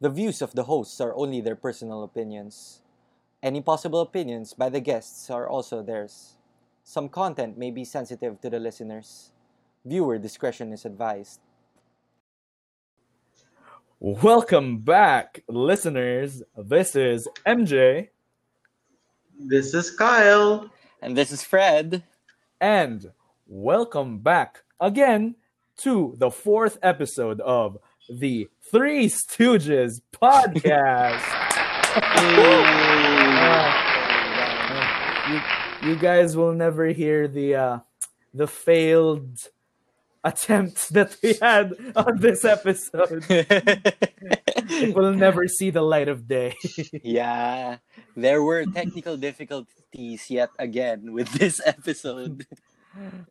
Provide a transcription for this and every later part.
The views of the hosts are only their personal opinions. Any possible opinions by the guests are also theirs. Some content may be sensitive to the listeners. Viewer discretion is advised. Welcome back, listeners. This is MJ, This is Kyle. And this is Fred. and welcome back again to the fourth episode of the Three Stooges podcast. you, you guys will never hear the uh, the failed attempt that we had on this episode. It will never see the light of day. yeah, there were technical difficulties yet again with this episode.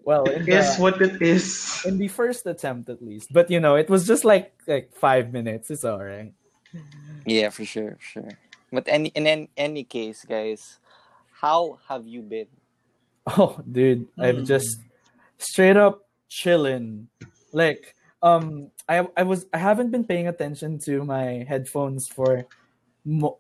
Well, in It is the, what it is. in the first attempt at least, but you know, it was just like like five minutes. It's all right. Yeah, for sure, for sure. But any in any, any case, guys, how have you been? Oh, dude, I'm Mm. just straight up chilling. Like, um, I I was I haven't been paying attention to my headphones for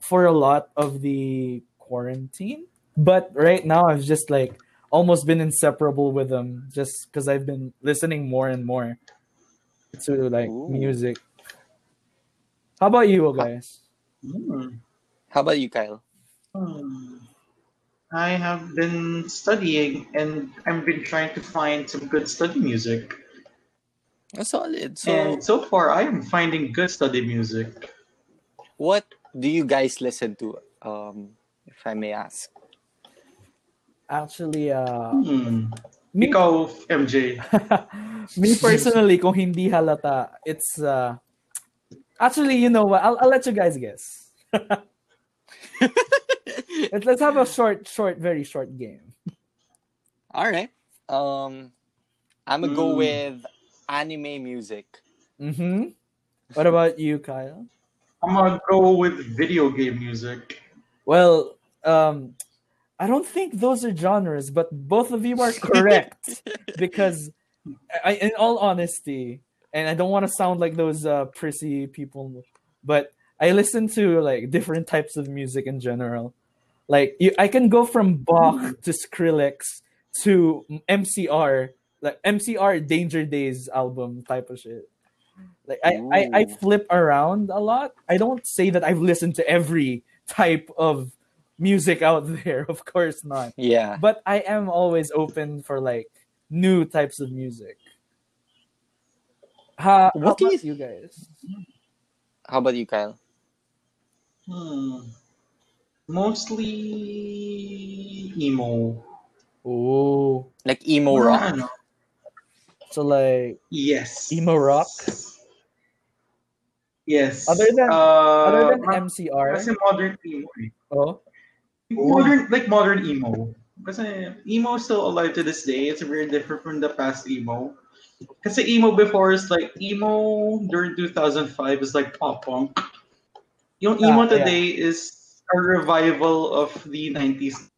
for a lot of the quarantine, but right now I've just like almost been inseparable with them, just because I've been listening more and more to like Ooh. music. How about you guys? Hmm. How about you, Kyle? Hmm. I have been studying and I've been trying to find some good study music. That's solid. So, and so far, I am finding good study music. what do you guys listen to? Um, if I may ask. Actually, uh, Hmm. me Ikaw, MJ. me personally, kung hindi halata, it's uh actually, you know what? I'll, I'll let you guys guess. let's, let's have a short, short, very short game. All right. Um, I'm gonna go Hmm. with anime music. Mm-hmm. What about you, Kyle? I'm gonna go with video game music. Well, um, I don't think those are genres, but both of you are correct because, I, in all honesty, and I don't want to sound like those uh, prissy people, but I listen to like different types of music in general. Like you, I can go from Bach to Skrillex to MCR, like MCR Danger Days album type of shit. Like I, I, I flip around a lot. I don't say that I've listened to every type of music out there, of course not. Yeah. But I am always open for like new types of music. Ha, how What do about you- you guys? How about you, Kyle? Hmm. Mostly emo. Oh, Like emo Mga rock. ano, so like Yes. emo rock. Yes. Other than- uh, Other than ma- MCR, Kasi modern emo oh, Modern, like modern emo. Kasi emo is still alive to this day. It's very different from the past emo. Kasi emo before is like, emo during 2005 is like pop punk. Yung emo Ah, yeah. today is a revival of the 90s.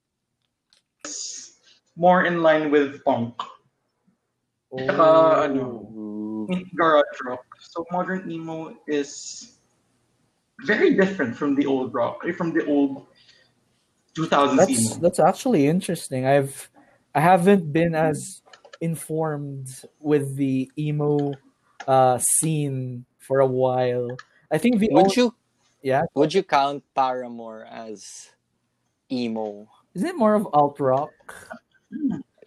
It's more in line with punk. Ano, Ooh. garage rock. So modern emo is very different from the old rock, eh, from the old 2000s that's emo. that's actually interesting. I've I haven't been as informed with the emo uh scene for a while. I think the Would only, you yeah would you count Paramore as emo? is it more of alt rock?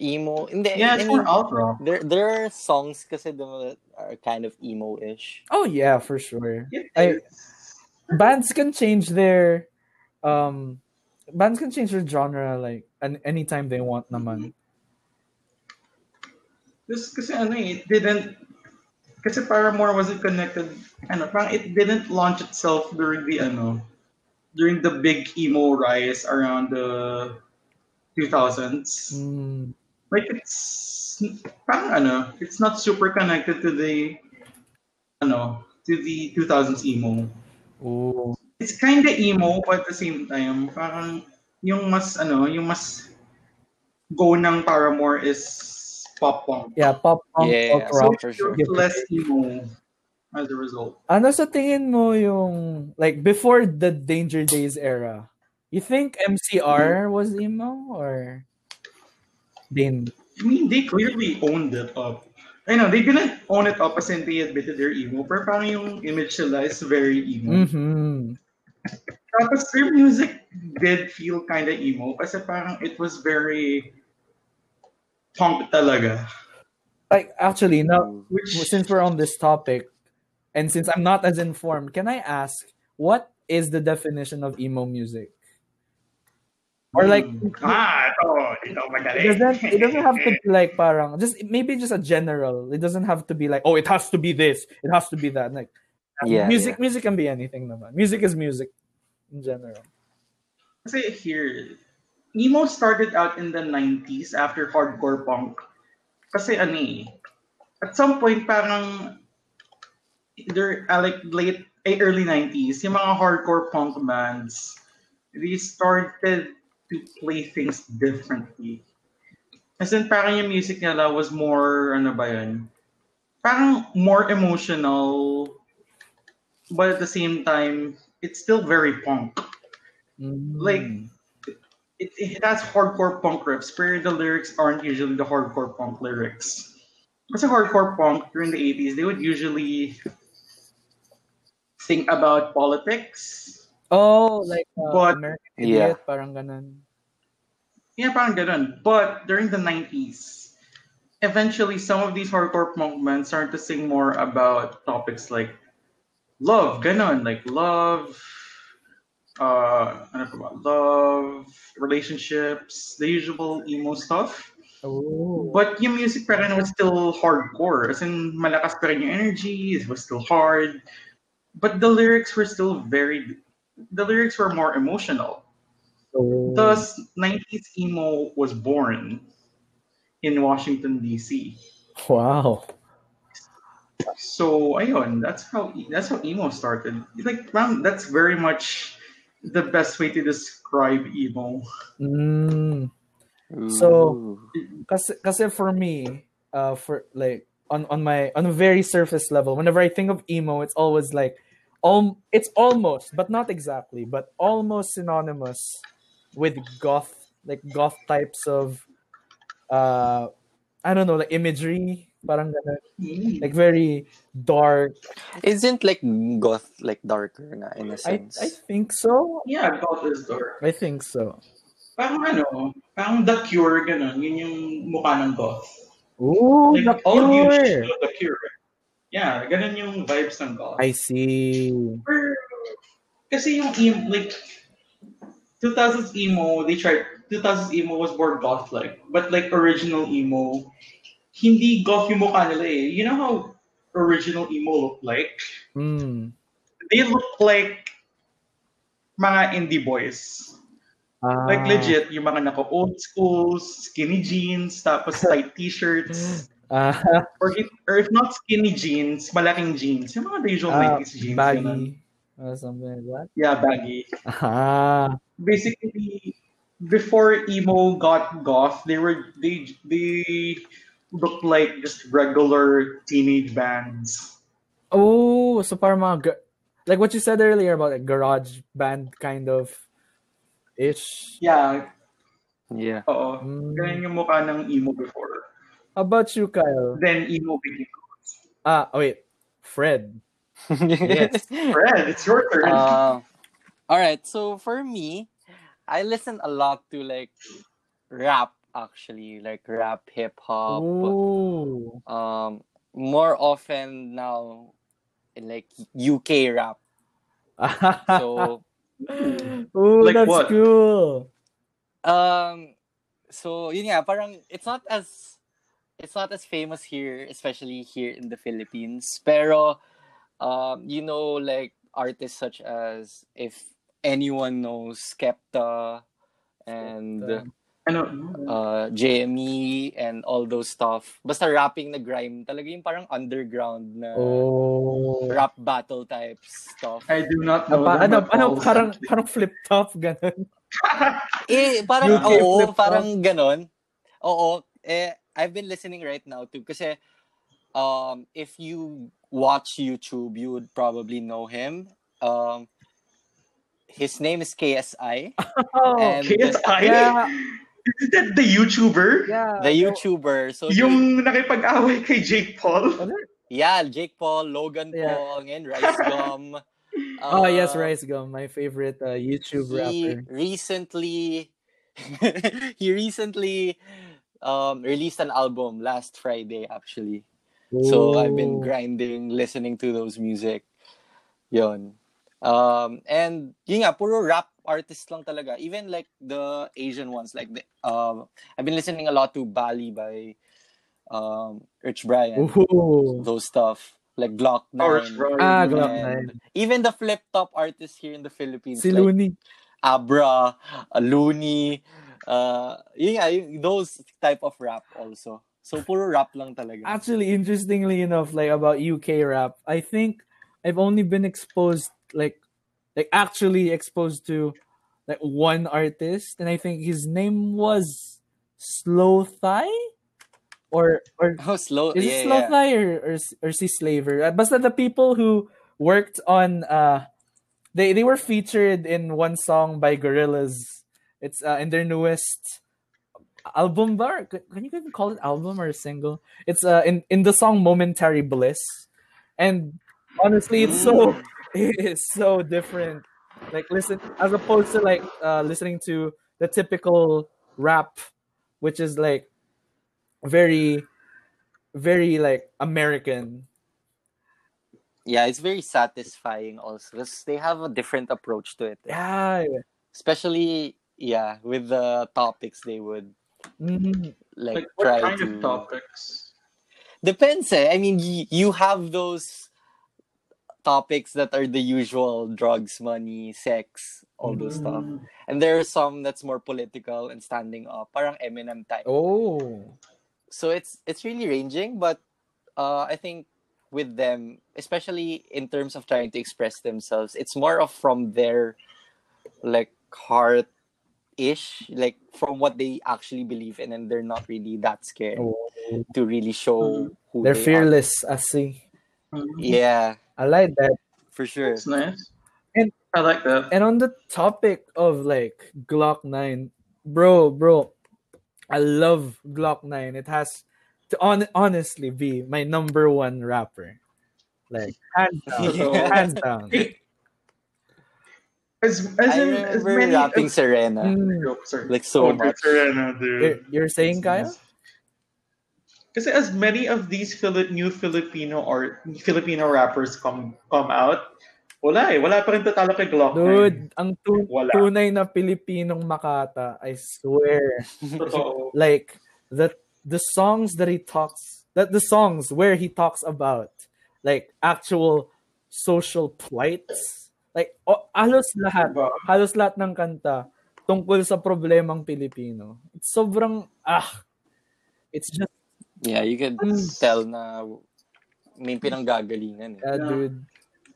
Emo? Hindi, Yeah, it's more alt rock. There, there are songs kasi that are kind of emo-ish. Oh yeah, for sure. It I- bands can change their um bands can change their genre like an, anytime they want naman. Just kasi ano eh, it didn't kasi Paramore wasn't connected ano, parang it didn't launch itself during the ano during the big emo rise around the 2000s. Mm, Like it's parang ano, it's not super connected to the ano, to the 2000s emo. oh. It's kind of emo but at the same time parang yung mas ano, yung mas go ng Paramore is pop punk. Yeah, pop punk, Yeah, alt rock. for sure. It's less emo. as a result. Ano sa tingin mo yung like before the Danger Days era? You think MCR was emo or Din? I mean, they clearly owned it up. I know, they didn't own it up as in they admitted they're emo, pero parang yung image nila is very emo. Mhm. Tapos their music did feel kind of emo kasi parang it was very punk talaga. Like actually now Which, since we're on this topic and since I'm not as informed, can I ask what is the definition of emo music? Or like ah, ito, ito it doesn't it doesn't have to be like parang just maybe just a general. It doesn't have to be like oh it has to be this, it has to be that. Like Yeah, music music can be anything naman. Music is music in general. Kasi here, emo started out in the 90s after hardcore punk. Kasi ano eh, at some point parang there uh, like late eh, early 90s, yung mga hardcore punk bands, they started to play things differently. As in, parang yung music nila was more, ano ba yun? Parang more emotional, but at the same time, it's still very punk. Like, Mm. it, it has hardcore punk riffs, but the lyrics aren't usually the hardcore punk lyrics. Kasi hardcore punk during the 80s, they would usually think about politics. oh like uh, But- American Yeah. Idiot, parang ganun. Yeah, parang ganun. But during the 90s, eventually some of these hardcore punk bands started to sing more about topics like love, ganun, like love, uh, ano pa ba? love, relationships, the usual emo stuff. Oh. But yung music pa rin was still hardcore. As in, malakas pa rin yung energy, it was still hard. But the lyrics were still very, the lyrics were more emotional. Oh. Thus, 90s emo was born in Washington, D.C. wow. So, ayun, that's how that's how emo started. Like, parang that's very much the best way to describe emo. Mm. So, Ooh. Kasi, kasi for me, uh, for like on on my on a very surface level, whenever I think of emo, it's always like, um, it's almost, but not exactly, but almost synonymous with goth, like goth types of, uh, I don't know, like imagery, parang ganun. Hmm. like very dark. Isn't like goth like darker na in a sense? I I think so. Yeah, goth is dark. I think so. Parang ano, parang The Cure, ganun. Yun yung mukha ng goth. Ooh, Like, the all of you should cure. know The Cure. Yeah, ganun yung vibes ng goth. I see. Or, kasi yung emo, like, 2000s emo, they tried, 2000s emo was more goth-like. But like original emo, hindi goth yung mukha nila eh. You know how original emo look like? Mm. They look like mga indie boys. Like Ah. legit, yung mga naka old school, skinny jeans, tapos tight t-shirts. Ah, Or if, or if not skinny jeans, malaking jeans. Yung mga the usual ah, 90s jeans. baggy. Or something like that. Yeah, baggy. Ah. basically before emo got goth, they were they they looked like just regular teenage bands. Oh, so parang mga, like what you said earlier about like garage band kind of ish. Yeah, yeah. oo. Mm. Ganyan yung mukha ng emo before. How about you, Kyle? Then emo became Ah, oh, wait. Fred. Yes. Fred, it's your turn. Uh, all right. So for me, I listen a lot to like rap actually, like rap, hip hop. Um, more often now, like UK rap. So Ooh, Like that's what? cool. um, so yun nga, parang it's not as it's not as famous here, especially here in the Philippines. Pero um, you know, like artists such as if anyone knows Skepta and Skepta. Ano? uh, JME and all those stuff. Basta rapping na grime, talaga yung parang underground na Oh. rap battle type stuff. I do not know. pa- them ano, ano, all. parang, parang flip top, ganun. Eh, parang UK oo, flip-flop. parang ganon. Oo, eh, I've been listening right now too kasi um, if you watch YouTube, you would probably know him. Um, his name is KSI. Oh, And- KSI? Yeah. Is that the YouTuber? yeah. The YouTuber. So Yung nakipag-away kay Jake Paul? yeah, Jake Paul, Logan Yeah. Paul, and Rice Gum. Oh yes, Uh, Rice Gum, my favorite uh, YouTube he rapper. recently he recently um released an album last Friday actually. So I've been Oh. grinding listening to those music. Yon. Um and yun nga puro rap artist lang talaga. Even like the Asian ones like the um I've been listening a lot to Bali by um Rich Brian. Ooh. Those stuff like Gloc-9. Or Rich Brian. Ah, Glock 9. Even the flip top artists here in the Philippines Si like Loonie. Abra, uh, Loonie, uh, yun nga, yung- those type of rap also. So, puro rap lang talaga. Actually, interestingly enough, like about UK rap, I think I've only been exposed like like actually exposed to like one artist, and I think his name was Slowthai, or or Oh, slow. is yeah, it Slow yeah. Thigh or or, or si Slaver? But Basta the people who worked on uh they they were featured in one song by Gorillaz. It's uh, in their newest album bar. Can you even call it album or a single? It's uh in in the song Momentary Bliss. And honestly it's so it is so different. Like listen as opposed to like uh listening to the typical rap which is like very very like American. Yeah, it's very satisfying also because they have a different approach to it. Yeah. Especially, yeah, with the topics they would Mhm. like, Like, what try kind to. of topics? Depends eh. I mean, y- you have those topics that are the usual drugs, money, sex, all those stuff. Mm. And there are some that's more political and standing up, parang Eminem type. Oh. So it's it's really ranging, but uh, I think with them, especially in terms of trying to express themselves, it's more of from their like heart ish, like from what they actually believe in, and they're not really that scared Oh. to really show who They're they fearless, I see. Yeah, I like that. for sure. It's nice. And- I like that. And on the topic of like Gloc-9, bro, bro, I love Gloc-9. It has to on- honestly be my number one rapper. Like hands down. Yeah. hands down. As, as I in, as remember many rapping of- Sirena Mm. Like so Oh, much. Sirena, dude. You're, you're saying Kaya? Kasi as many of these Fili- new Filipino art Filipino rappers come come out, wala eh. Wala pa rin tatalo kay Glock. Dude, ang tu- Wala. tunay na Pilipinong Makata, I swear. Totoo. like the the songs that he talks that the songs where he talks about like actual social plights like o, halos lahat Diba? halos lahat ng kanta tungkol sa problemang Pilipino it's sobrang ah it's just Yeah, you could Mm. tell na may pinanggagalingan eh. Yeah. dude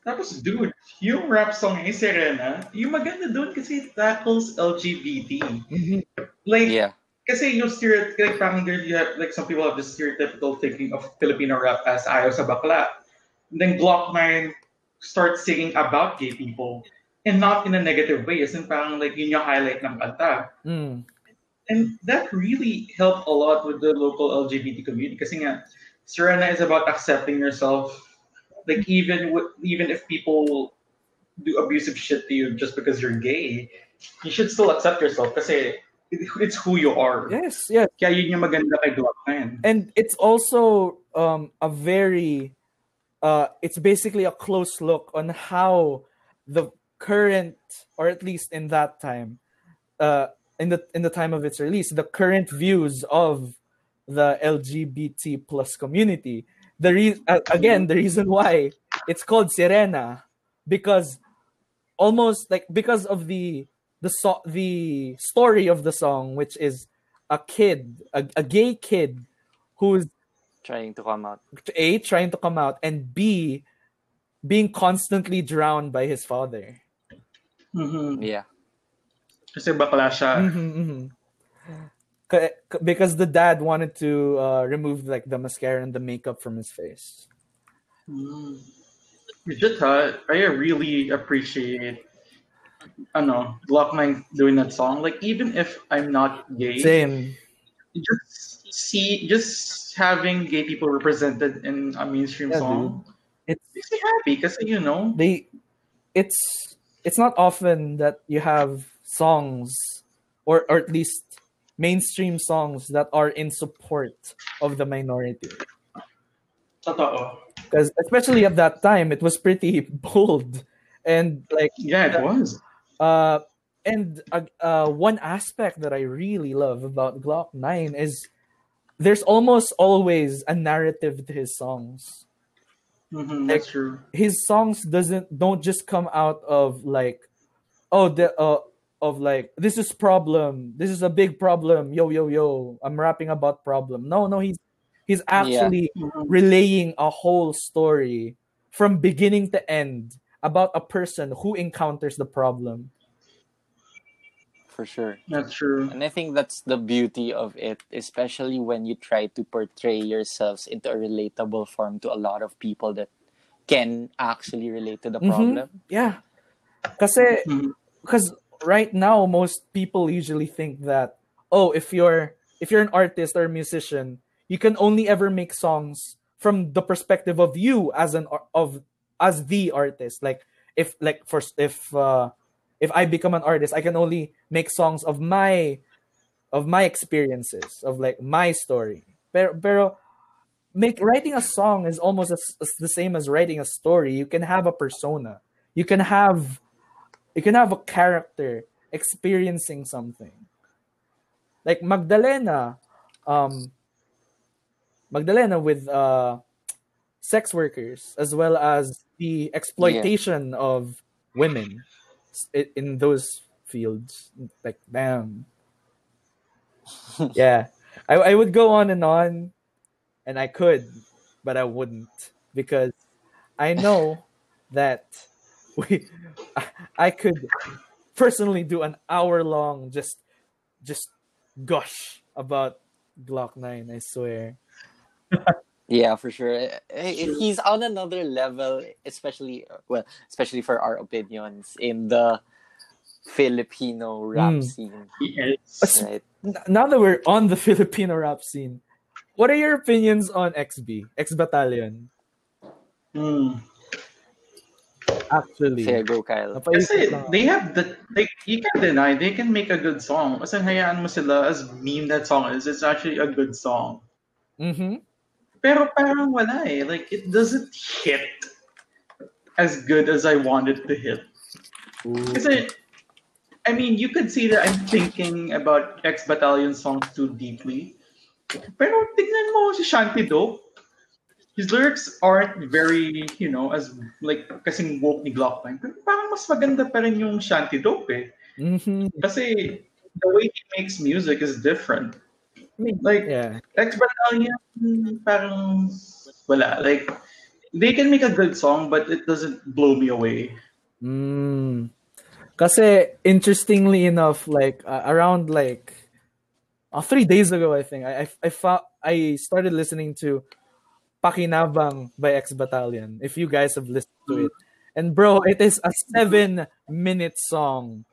Tapos, dude, yung rap song ni Serena, yung maganda doon kasi it tackles LGBT. Mhm. Like, Yeah. kasi yung stereotype, like, parang there you have, like, some people have the stereotypical thinking of Filipino rap as ayaw sa bakla. And then Glock 9 starts singing about gay people and not in a negative way. As in, parang, like, yun yung highlight ng kanta. Mm. And that really helped a lot with the local LGBT community kasi nga, Sirena is about accepting yourself. Like even with, even if people do abusive shit to you just because you're gay, you should still accept yourself kasi it- it's who you are. yes yes Kaya yun yung maganda kay Gloc-9. and it's also um a very uh it's basically a close look on how the current or at least in that time uh in the in the time of its release the current views of the lgbt plus community the re- uh, again the reason why it's called sirena because almost like because of the the so- the story of the song which is a kid a, a gay kid who's Trying to come out. a trying to come out and b being constantly drowned by his father Mhm. Yeah. Kasi bakla siya. Mhm, mhm. Ca- ca- because the dad wanted to uh, remove like the mascara and the makeup from his face Mm. Legit, ha? I really appreciate ano, Gloc-9 doing that song. Like, even if I'm not gay, Same. just see, just having gay people represented in a mainstream Yeah, song It's makes me happy because, you know, they it's it's not often that you have songs or or at least mainstream songs that are in support of the minority totoo. because especially at that time it was pretty bold and like Yeah, it was. uh and uh, uh one aspect that i really love about gloc-9 is there's almost always a narrative to his songs hmm that's true. his songs doesn't don't just come out of like oh the uh of like this is problem this is a big problem yo yo yo i'm rapping about problem no no he's he's actually Mhm. relaying a whole story from beginning to end about a person who encounters the problem For sure. That's true. And I think that's the beauty of it, especially when you try to portray yourselves into a relatable form to a lot of people that can actually relate to the Mhm. problem. yeah kasi Mhm. because right now most people usually think that oh if you're if you're an artist or a musician you can only ever make songs from the perspective of you as an of as the artist. Like if like first if uh if i become an artist i can only make songs of my of my experiences of like my story. Pero, pero make writing a song is almost as, as the same as writing a story. You can have a persona. You can have you can have a character experiencing something like magdalena um magdalena with uh sex workers as well as the exploitation of women in those fields like damn. Yeah. I, I would go on and on and i could but i wouldn't because i know that we I could personally do an hour long just just gush about Gloc-9, I swear. Yeah, for sure. Eh, eh, He's on another level, especially well, especially for our opinions in the Filipino rap Mm. scene, Yes. right? Now that we're on the Filipino rap scene, what are your opinions on XB, Ex Battalion? Mm. Actually, Fair go, Kyle. Kasi they have the like you can't deny they can make a good song. Kasi hayaan mo sila as meme that song is, it's actually a good song. Mm-hmm. Pero parang wala eh. Like it doesn't hit as good as I wanted to hit. Kasi I mean, you could see that I'm thinking about Ex Battalion songs too deeply. Pero tignan mo si Shanty Dope. His lyrics aren't very, you know, as like kasing woke ni Gloc-9. Pero parang mas maganda pa rin yung Shanty Dope eh. Mhm. Kasi the way he makes music is different. I mean, Like, yeah. Ex Battalion, parang wala. Like, they can make a good song, but it doesn't blow me away. Mm. Kasi interestingly enough, like uh, around like uh, three days ago, I think I I I, fo- I started listening to Pakinabang by Ex Battalion. If you guys have listened to it, mm. and bro, it is a seven minute song,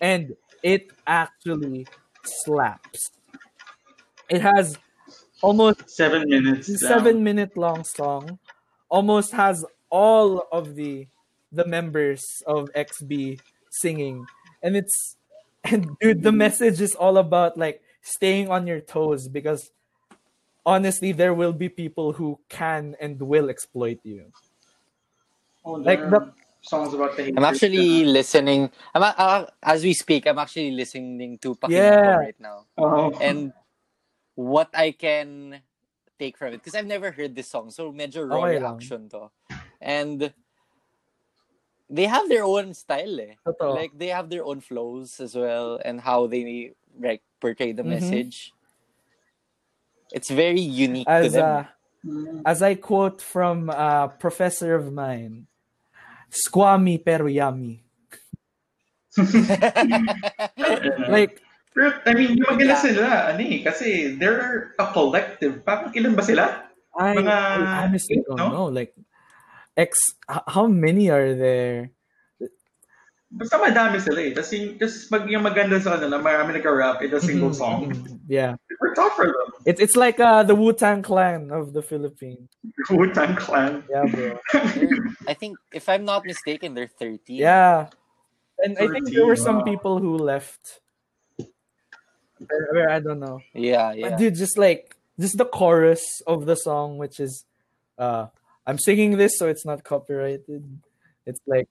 and it actually slaps. It has almost Seven minutes. the down. seven minute long song almost has all of the the members of XB singing and it's and dude the message is all about like staying on your toes because honestly there will be people who can and will exploit you Oh, like the- songs about the I'm actually listening. I'm uh, as we speak. I'm actually listening to Pakinabang Yeah. right now, Oh. and what I can take from it because I've never heard this song, so major raw Okay lang. reaction to, and they have their own style, eh. Totoo. Like they have their own flows as well, and how they like portray the Mhm. message. It's very unique to as them. uh, as I quote from a professor of mine squammy pero yummy like Pero, I mean, yung maganda sila, ano eh, kasi they're a collective. Parang ilan ba sila? I, Mga I honestly don't no? know. Like X. h- How many are there? Basta madami sila eh. Tapos yung, tas mag, yung maganda sa kanila, marami nagka-rap in a single Mhm, song. mhm, Yeah, We're tough for them. it's it's like uh, the Wu Tang Clan of the Philippines. Wu-Tang Clan. Yeah, bro. I think, if I'm not mistaken, they're 13. Yeah, and I think there were some wow. people who left. Where, where I don't know. Yeah, But yeah. dude, just like just the chorus of the song, which is, uh, I'm singing this so it's not copyrighted. It's like,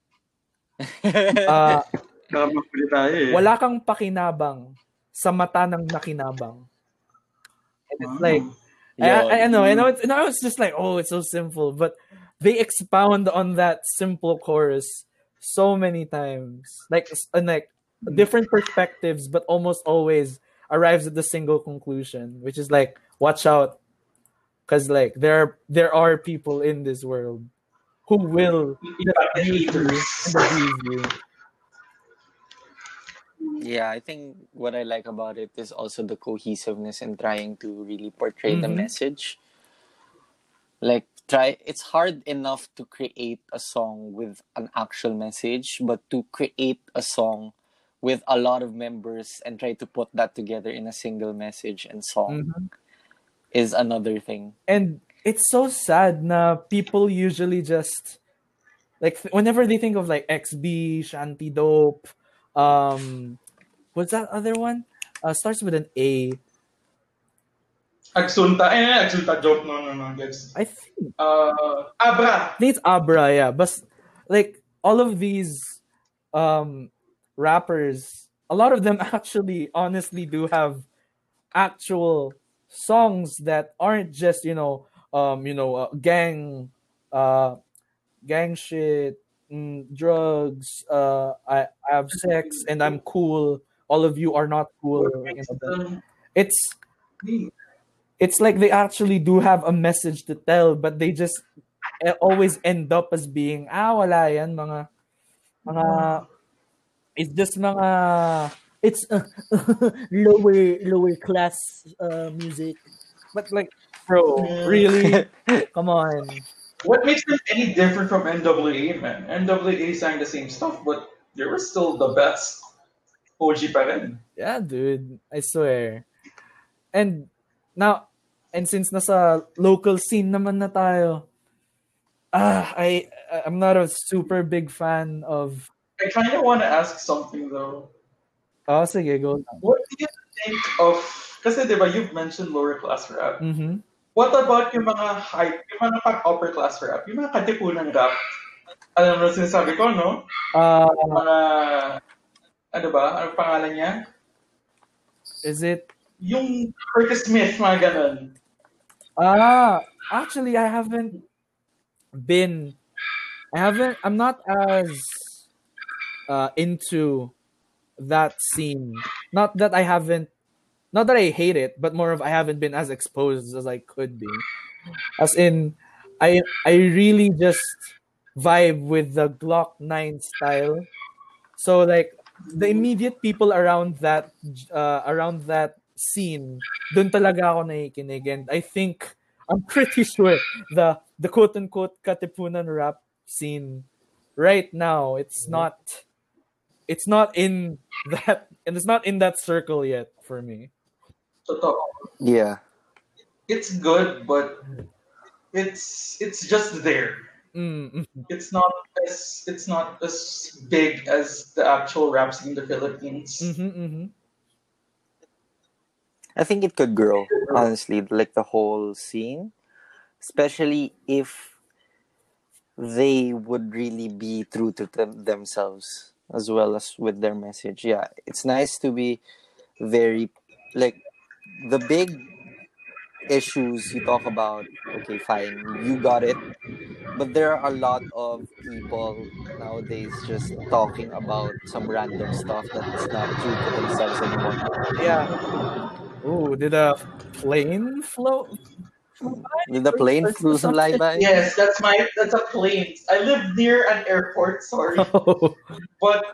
uh, tayo eh. wala kang pakinabang sa mata ng nakinabang. And it's Wow. like, I, Yo, I, I know, I know, it's, no, it's just like, oh, it's so simple, but they expound on that simple chorus so many times, like, s- and like different perspectives, but almost always arrives at the single conclusion, which is like, watch out, because like there there are people in this world who will The abuse you and abuse you. Yeah, I think what I like about it is also the cohesiveness and trying to really portray the Mhm. message. Like try it's hard enough to create a song with an actual message, but to create a song with a lot of members and try to put that together in a single message and song Mhm. is another thing. and it's so sad na people usually just like whenever they think of like XB, Shanty Dope, um what's that other one? Uh starts with an A. Agsunta. Eh, Agsunta joke. No, no, no. Gets. I think, Uh, Abra. I think it's Abra, yeah. But like all of these um rappers, a lot of them actually honestly do have actual songs that aren't just, you know, um, you know, uh, gang uh gang shit, mm, drugs, uh I, I have sex and I'm cool. All of you are not cool. you know, Um, it's it's like they actually do have a message to tell, but they just eh, always end up as being ah wala yan mga mga it's just mga it's uh, lower lower class uh, music, but like bro, really, come on, What makes them any different from NWA, man? NWA sang the same stuff, but they were still the best. OG pa rin. yeah, dude, I swear, and now and since nasa local scene naman na tayo, ah, I I'm not a super big fan of I kind of want to ask something though. Oh, sige, go. What do you think of? Kasi di ba you've mentioned lower class rap. Mm-hmm. What about yung mga high, yung mga pang upper class rap, yung mga katipunan rap? Alam mo sinasabi ko, no? Uh, Mga, ano ba? Ano pangalan niya? is it? Yung Curtismith, mga ganun. Ah, actually, I haven't been. I haven't. I'm not as uh, into that scene. Not that I haven't. Not that I hate it, but more of I haven't been as exposed as I could be. As in, I I really just vibe with the Glock Nine style. So like the immediate people around that uh, around that scene, dun talaga ako nakikinig. And I think I'm pretty sure the the quote unquote katipunan rap scene right now it's not it's not in that and it's not in that circle yet for me. Totoo. Yeah. It's good, but it's it's just there. Mm. It's not as it's not as big as the actual rap scene in the Philippines. Mhm, mhm. I think it could grow, honestly, like the whole scene, especially if they would really be true to them, themselves as well as with their message. Yeah, it's nice to be very like the big issues you talk about. Okay, fine, you got it, but there are a lot of people nowadays just talking about some random stuff that's not true to themselves anymore. Yeah. oh did a plane float? Did the plane Or fly by? Yes, that's my that's a plane. I live near an airport, sorry, Oh, but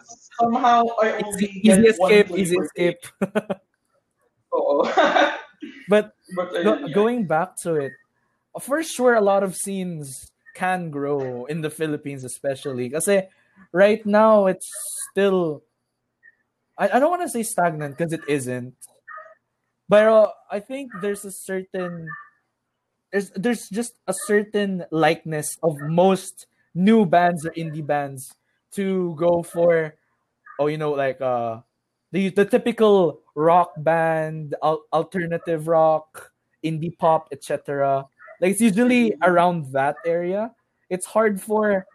somehow I it's only easy get one escape, plane easy escape. Oo. But but go, yeah. going back to it, for sure, a lot of scenes can grow in the Philippines, especially. Kasi right now, it's still. I, I don't want to say stagnant because it isn't. But uh, I think there's a certain. There's, there's just a certain likeness of most new bands or indie bands to go for oh you know like uh the the typical rock band al- alternative rock indie pop etc like it's usually around that area it's hard for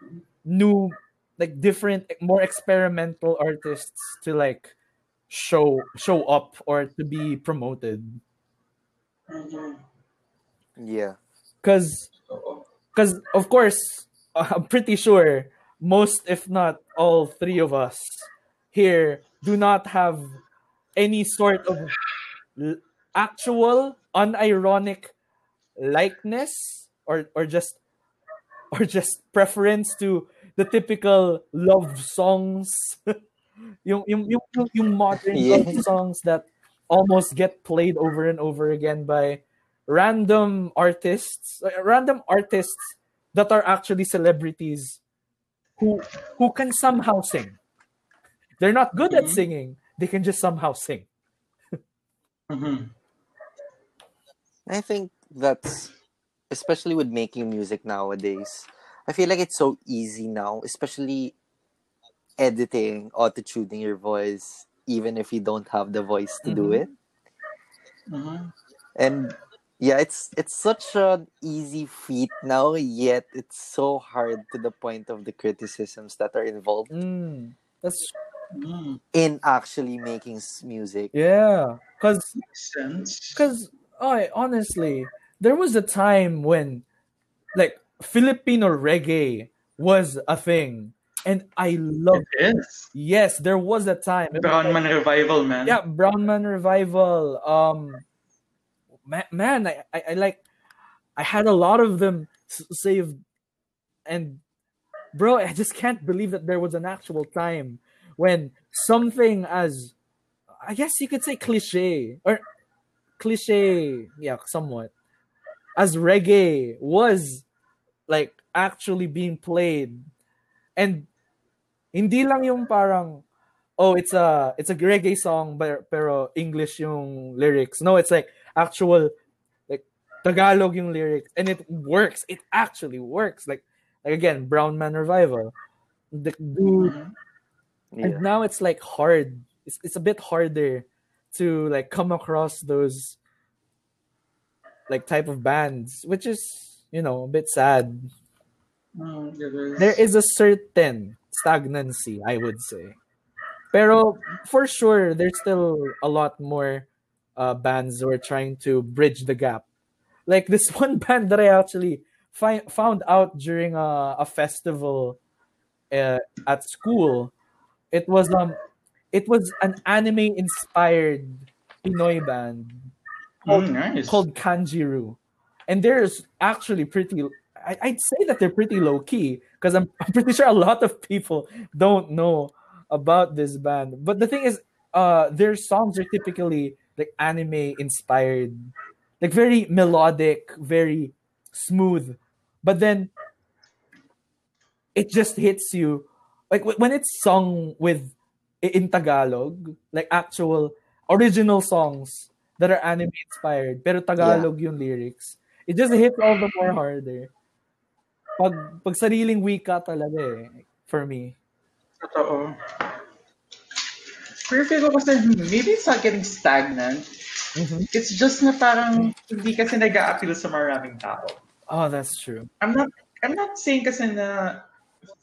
new like different more experimental artists to like show show up or to be promoted. Yeah. because because of course i'm pretty sure most if not all three of us here do not have any sort of actual unironic likeness or or just or just preference to the typical love songs yung, yung, yung, yung- modern Yeah. love songs that almost get played over and over again by random artists uh, random artists that are actually celebrities who who can somehow sing they're not good at Mhm. singing they can just somehow sing Mhm. I think that's especially with making music nowadays. I feel like it's so easy now, especially editing, auto-tuning your voice, even if you don't have the voice to do Mhm. it. Mhm. And yeah, it's it's such an easy feat now, yet it's so hard to the point of the criticisms that are involved Mm, that's Mm. in actually making music. yeah because Because I honestly, there was a time when like Filipino reggae was a thing, and I loved. It is. Yes, there was a time. It was Brown like- Man Revival, man. yeah, Brown Man revival. Um, man, man I, I, I like. I had a lot of them saved, and bro, I just can't believe that there was an actual time when something as, I guess you could say cliche or cliche, yeah, somewhat, as reggae was like actually being played, and hindi lang yung parang oh it's a it's a reggae song but pero English yung lyrics. No, it's like actual like Tagalog yung lyrics and it works. It actually works. Like like again, Brown Man Revival. The dude Mhm. Yeah. and now it's like hard. It's it's a bit harder to like come across those like type of bands, which is you know a bit sad. Mm, is. there is a certain stagnancy, I would say. Pero for sure, there's still a lot more uh, bands who are trying to bridge the gap. Like this one band that I actually fi- found out during a, a festival uh, at school. It was um, it was an anime inspired Pinoy band Mm, nice. called Kanjiru. And there's actually pretty I, I'd say that they're pretty low key because I'm, I'm pretty sure a lot of people don't know about this band. But the thing is, uh their songs are typically like anime inspired, like very melodic, very smooth. But then it just hits you like when it's sung with in Tagalog, like actual original songs that are anime inspired, pero Tagalog yung lyrics. It just hits all the more harder. Pag, pag sariling wika talaga eh, for me. Totoo. Pero feel ko kasi maybe it's not getting stagnant. Mhm. It's just na parang hindi kasi nag-a-appeal sa maraming tao. Oh, that's true. I'm not I'm not saying kasi na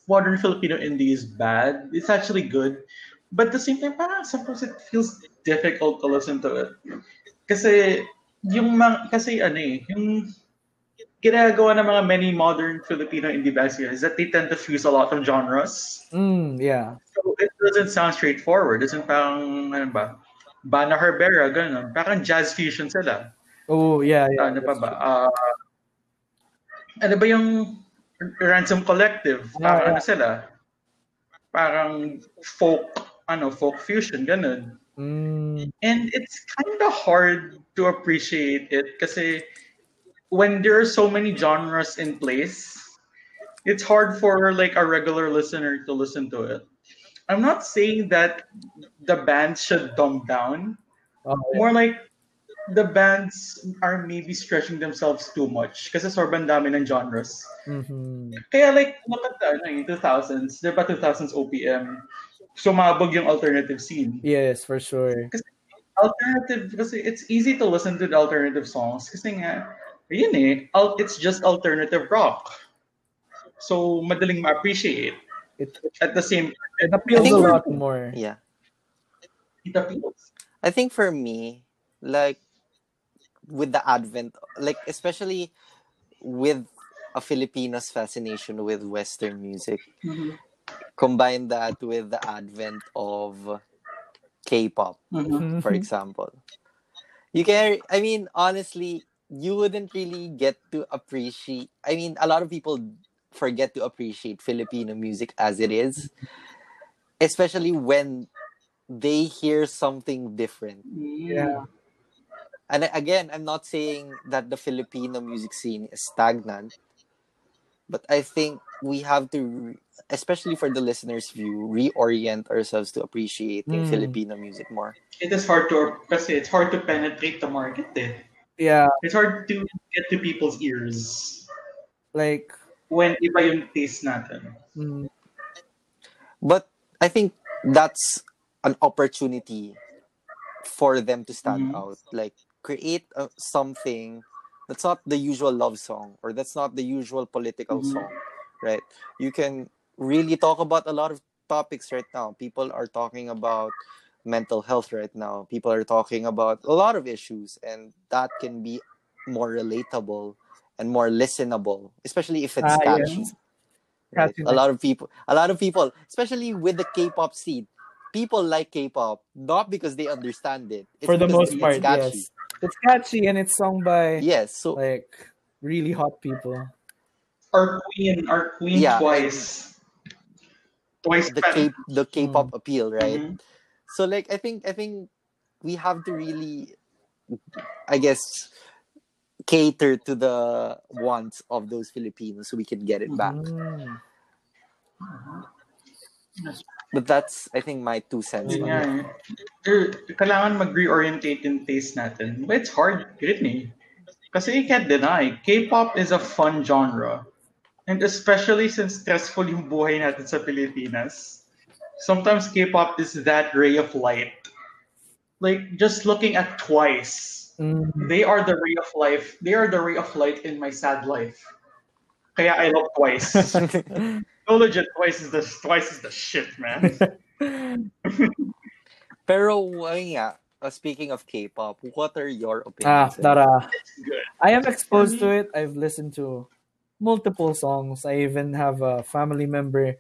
modern Filipino indie is bad. It's actually good. But at the same time, parang sometimes it feels difficult to listen to it. Kasi yung mga, kasi ano eh, yung ginagawa ng mga many modern Filipino indie bands here is that they tend to fuse a lot of genres. Mm, yeah. So it doesn't sound straightforward. Isn't parang, ano ba, Bana Herbera, gano'n. Parang jazz fusion sila. Oh, yeah, yeah. ano pa ba? Ah, ano ba yung Ransom Collective? Parang ano sila? Parang folk, ano, folk fusion, ganun. Mm, And it's kind of hard to appreciate it kasi when there are so many genres in place, it's hard for like a regular listener to listen to it. I'm not saying that the band should dumb down. Oh, yeah. More like the bands are maybe stretching themselves too much kasi sobrang dami ng genres. Mhm. Kaya like, look at the ano, yung 2000s, di ba 2000s OPM, sumabog yung alternative scene. Yes, for sure. Alternative, kasi it's easy to listen to the alternative songs kasi nga, yun eh, al- it's just alternative rock. So, madaling ma-appreciate. It, At the same time, it appeals I think a we're- lot more. Yeah. it appeals. I think for me, like with the advent, like especially with a Filipino's fascination with Western music, combine that with the advent of K-pop, Mhm. for example. You can, I mean, honestly, you wouldn't really get to appreciate. I mean, a lot of people forget to appreciate Filipino music as it is, especially when they hear something different. Yeah. And again, I'm not saying that the Filipino music scene is stagnant, but I think we have to, especially for the listeners' view, reorient ourselves to appreciating Mm. Filipino music more. It is hard to, kasi it's hard to penetrate the market eh. Yeah, It's hard to get to people's ears like when iba yung taste natin. mm, But I think that's an opportunity for them to stand Mhm. out. Like create uh, something that's not the usual love song or that's not the usual political Mhm. song, right? You can really talk about a lot of topics right now. People are talking about mental health right now. People are talking about a lot of issues and that can be more relatable and more listenable, especially if it's Ah, yes. catchy. Right? Catchy. A lot of people, a lot of people, especially with the K-pop scene, people like K-pop not because they understand it. It's for the most it's part, catchy. yes. It's catchy and it's sung by Yes, so like really hot people. Our queen, our queen Yeah. twice. Twice the. K the K-pop appeal, right? Mhm. So like I think I think we have to really I guess cater to the wants of those Filipinos so we can get it back. Mm. But that's I think my two cents Yun on nga it. Er, Kailangan mag-reorientate yung taste natin. But it's hard rin eh. Kasi you can't deny, K-pop is a fun genre. And especially since stressful yung buhay natin sa Pilipinas, sometimes K-pop is that ray of light. Like, just looking at Twice, Mm. they are the ray of life. They are the ray of light in my sad life. Kaya I love Twice. no legit, Twice is the Twice is the shit, man. Pero ayun nga, uh, speaking of K-pop, what are your Ah, opinions? Tara. Good. I am exposed to it. I've listened to multiple songs. I even have a family member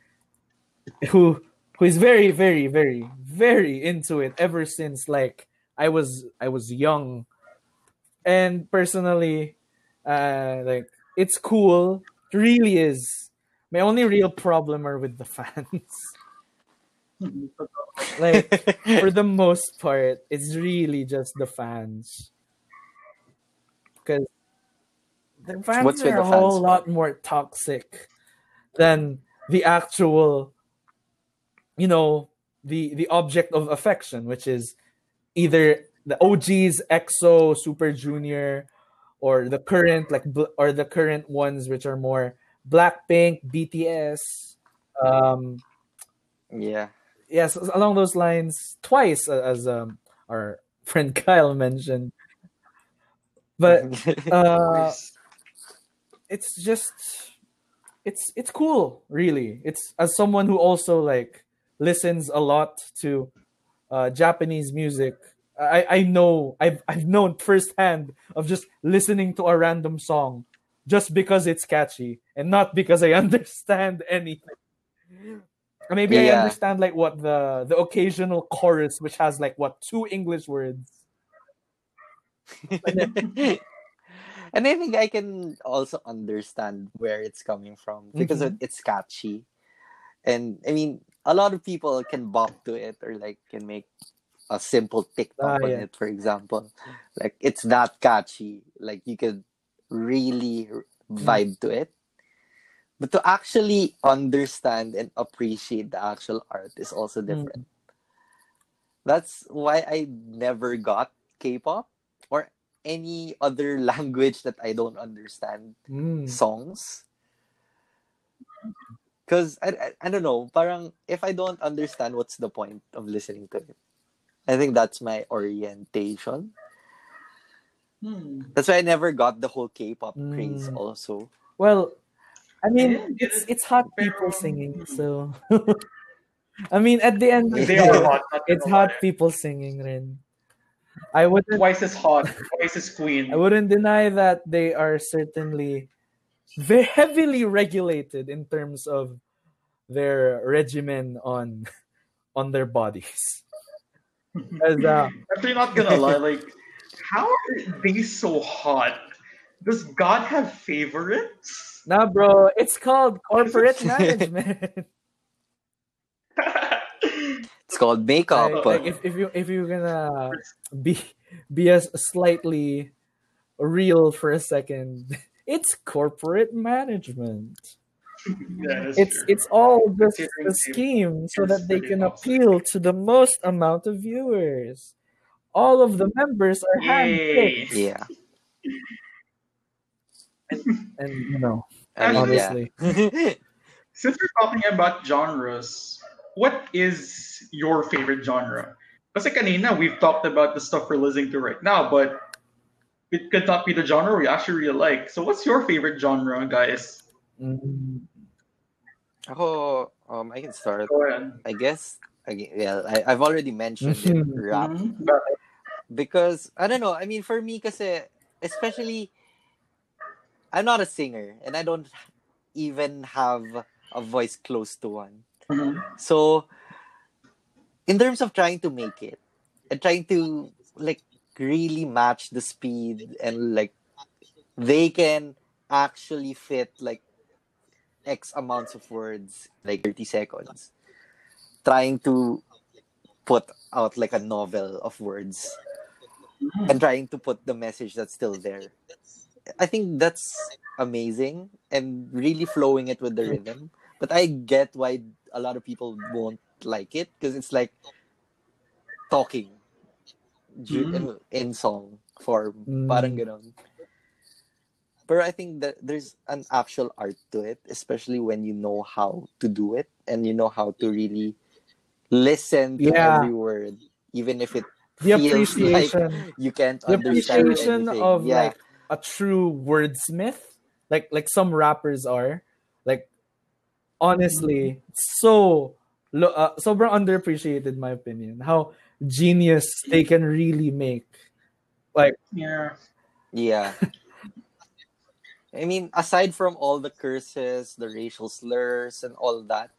who who is very, very, very, very into it ever since like I was I was young. And personally, uh like it's cool. It really is. My only real problem are with the fans. like for the most part, it's really just the fans. Because the fans What's are the a whole lot more toxic than the actual, you know, the the object of affection, which is either the OGs, EXO, Super Junior, or the current like or the current ones which are more Blackpink, BTS, um, yeah. yes, along those lines, twice uh, as um, our friend Kyle mentioned. But uh, it's just it's it's cool, really. It's as someone who also like listens a lot to uh, Japanese music. I, I know I've I've known firsthand of just listening to a random song just because it's catchy and not because I understand anything. Maybe I understand like what the the occasional chorus which has like what two English words. and I think I can also understand where it's coming from because Mhm. it's catchy. And I mean, a lot of people can bop to it or like can make a simple TikTok Ah, on it, for example. Like it's that catchy. Like you could really Mm. vibe to it. But to actually understand and appreciate the actual art is also different. That's why I never got K-pop or any other language that I don't understand Mm. songs. Because I, I, I don't know, parang if I don't understand, what's the point of listening to it? I think that's my orientation. Hmm. That's why I never got the whole K-pop craze. Mm. Also, Well, I mean, it's it. it's hot people singing, so I mean, at the end, They are hot. it's gonna hot people singing, rin. I wouldn't, Twice as hot. Twice as queen. I wouldn't deny that they are certainly very heavily regulated in terms of their regimen on on their bodies. As, uh, Actually, not gonna lie. Like, how are they so hot? Does God have favorites? nah, bro, it's called corporate management. it's called makeup. like, but like if, if you if you're gonna be be as slightly real for a second it's corporate management yeah, it's true. it's all just Considering a scheme so that they can toxic. appeal to the most amount of viewers all of the members are handpicked yeah, and you know I mean, honestly yeah. Since we're talking about genres, what is your favorite genre? Kasi kanina, we've talked about the stuff we're listening to right now, but it could not be the genre we actually really like. So what's your favorite genre, guys? mm, Ako, um, I can start. Go ahead. I guess. I, yeah, I, I've already mentioned it, rap. Mhm. Because I don't know. I mean, for me, kasi especially, I'm not a singer, and I don't even have a voice close to one. Mhm. So, in terms of trying to make it and trying to like really match the speed and like they can actually fit like X amounts of words, like 30 seconds, trying to put out like a novel of words Mm-hmm. and trying to put the message that's still there. I think that's amazing and really flowing it with the mm-hmm. rhythm. But I get why a lot of people won't like it because it's like talking ju- mm-hmm. in, song form. Mm. Parang ganon. But I think that there's an actual art to it, especially when you know how to do it and you know how to really listen to Yeah. every word, even if it the feels like appreciation you can't the appreciation anything. of yeah. like a true wordsmith like like some rappers are like honestly so lo- uh, sobrang underappreciated in my opinion how genius they can really make like Yeah. Yeah. I mean, aside from all the curses, the racial slurs, and all that,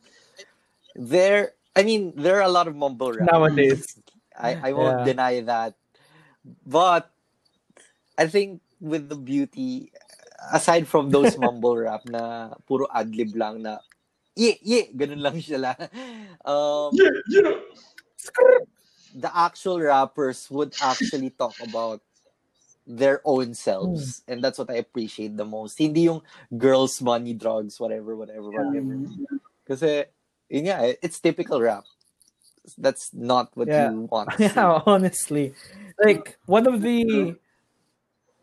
there. I mean, there are a lot of mumble rap. nowadays I, I won't Yeah. deny that, but I think with the beauty, aside from those mumble rap na puro adlib lang na, yeah, yeah, ganun lang sila. Um, Yeah, yeah. the actual rappers would actually talk about their own selves. Hmm. And that's what I appreciate the most. Hindi yung girls, money, drugs, whatever, whatever, whatever. Kasi, yun nga, it's typical rap. That's not what Yeah. you want. to see. yeah honestly like one of the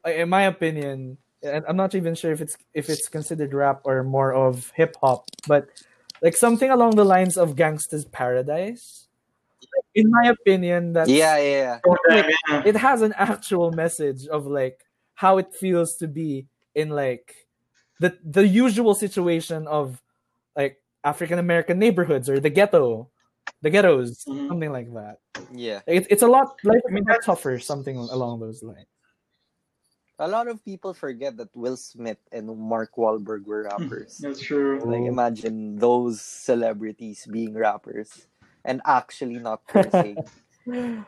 in my opinion and i'm not even sure if it's if it's considered rap or more of hip hop but like something along the lines of gangsta's paradise in my opinion that's Yeah, yeah, yeah. Yeah, yeah. it has an actual message of like how it feels to be in like the the usual situation of like African American neighborhoods or the ghetto, the ghettos, Mhm. something like that. Yeah. It, it's a lot life I mean, is a lot that's- tougher, something along those lines. A lot of people forget that Will Smith and Mark Wahlberg were rappers. That's true. Like imagine those celebrities being rappers and actually not cursing.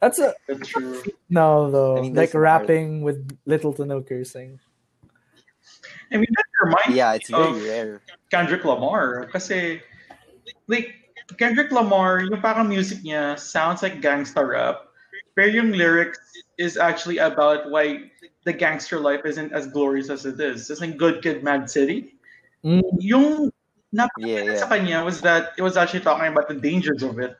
That's a That's true. no though. I mean, like there's an rapping with little to no cursing. I mean, that reminds yeah, it's very of rare. Kendrick Lamar. Kasi, like, Kendrick Lamar, yung parang music niya sounds like gangster rap. Pero yung lyrics is actually about why the gangster life isn't as glorious as it is. It's in Good Kid, Mad City. Mm. Yung Yeah, napakaganda sa yeah. kanya was that it was actually talking about the dangers of it.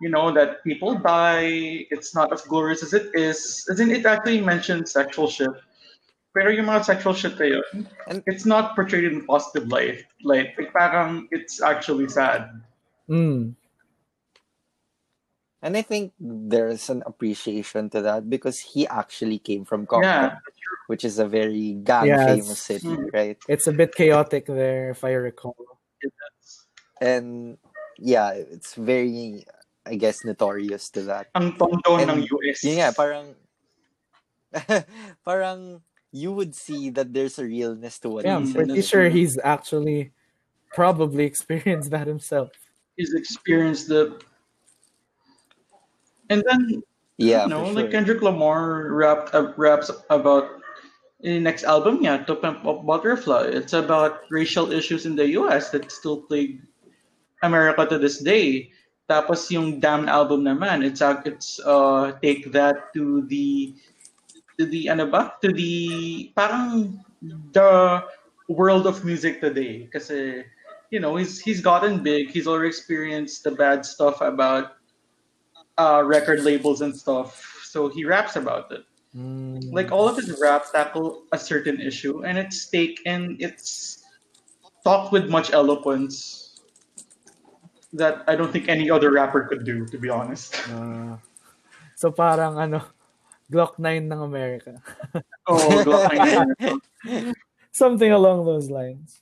You know, that people die, it's not as glorious as it is. As in, it actually mentioned sexual shit. Pero yung mga sexual shit na yun, it's not portrayed in a positive light. Like, like parang it's actually sad. Mm. And I think there's an appreciation to that because he actually came from Yeah. Which is a very gang Yes. famous city, Mm. right? It's a bit chaotic there, if I recall. And yeah, it's very, I guess, notorious to that. Ang tondo And ng US. Yun nga, parang, parang you would see that there's a realness to what Yeah, I'm pretty sure he's actually probably experienced that himself. He's experienced the... And then Yeah, you know, like sure. Kendrick Lamar rapped uh, raps about in the next album, yeah, To Pimp a Butterfly. It's about racial issues in the U.S. that still plague America to this day. Tapos yung Damn album naman, it's a, it's uh take that to the to the ano ba? To the parang the world of music today. Kasi you know, he's he's gotten big. He's already experienced the bad stuff about uh, record labels and stuff. So he raps about it. Mm. Like all of his raps tackle a certain issue, and it's take and it's talked with much eloquence that I don't think any other rapper could do, to be honest. Ah. so parang ano, Gloc-9 ng America. Oh, Glock 9. Something along those lines.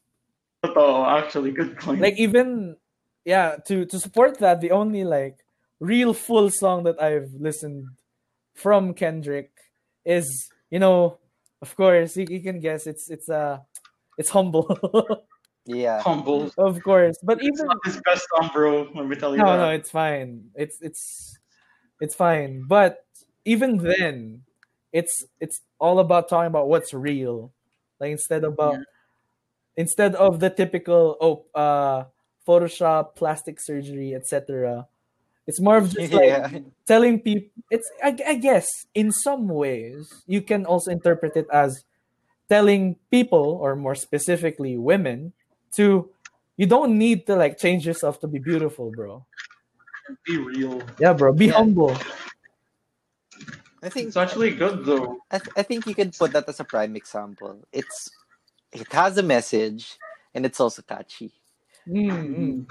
Totoo, actually, good point. Like even yeah, to to support that, the only like real full song that I've listened from Kendrick is, you know, of course, you, you can guess it's it's uh it's humble. Yeah. humble. of course. But It's even not his best song, bro. Let me tell you no, that. no, it's fine. It's it's it's fine. But even then, it's it's all about talking about what's real. Like instead about instead of the typical oh uh Photoshop, plastic surgery, etc. It's more of just like Yeah. telling people it's I, I guess in some ways you can also interpret it as telling people or more specifically women to you don't need to like change yourself to be beautiful bro Be real. yeah bro be Yeah. humble I think It's actually good, though. I, th- I think you can put that as a prime example. It's it has a message and it's also catchy. Mm, mm.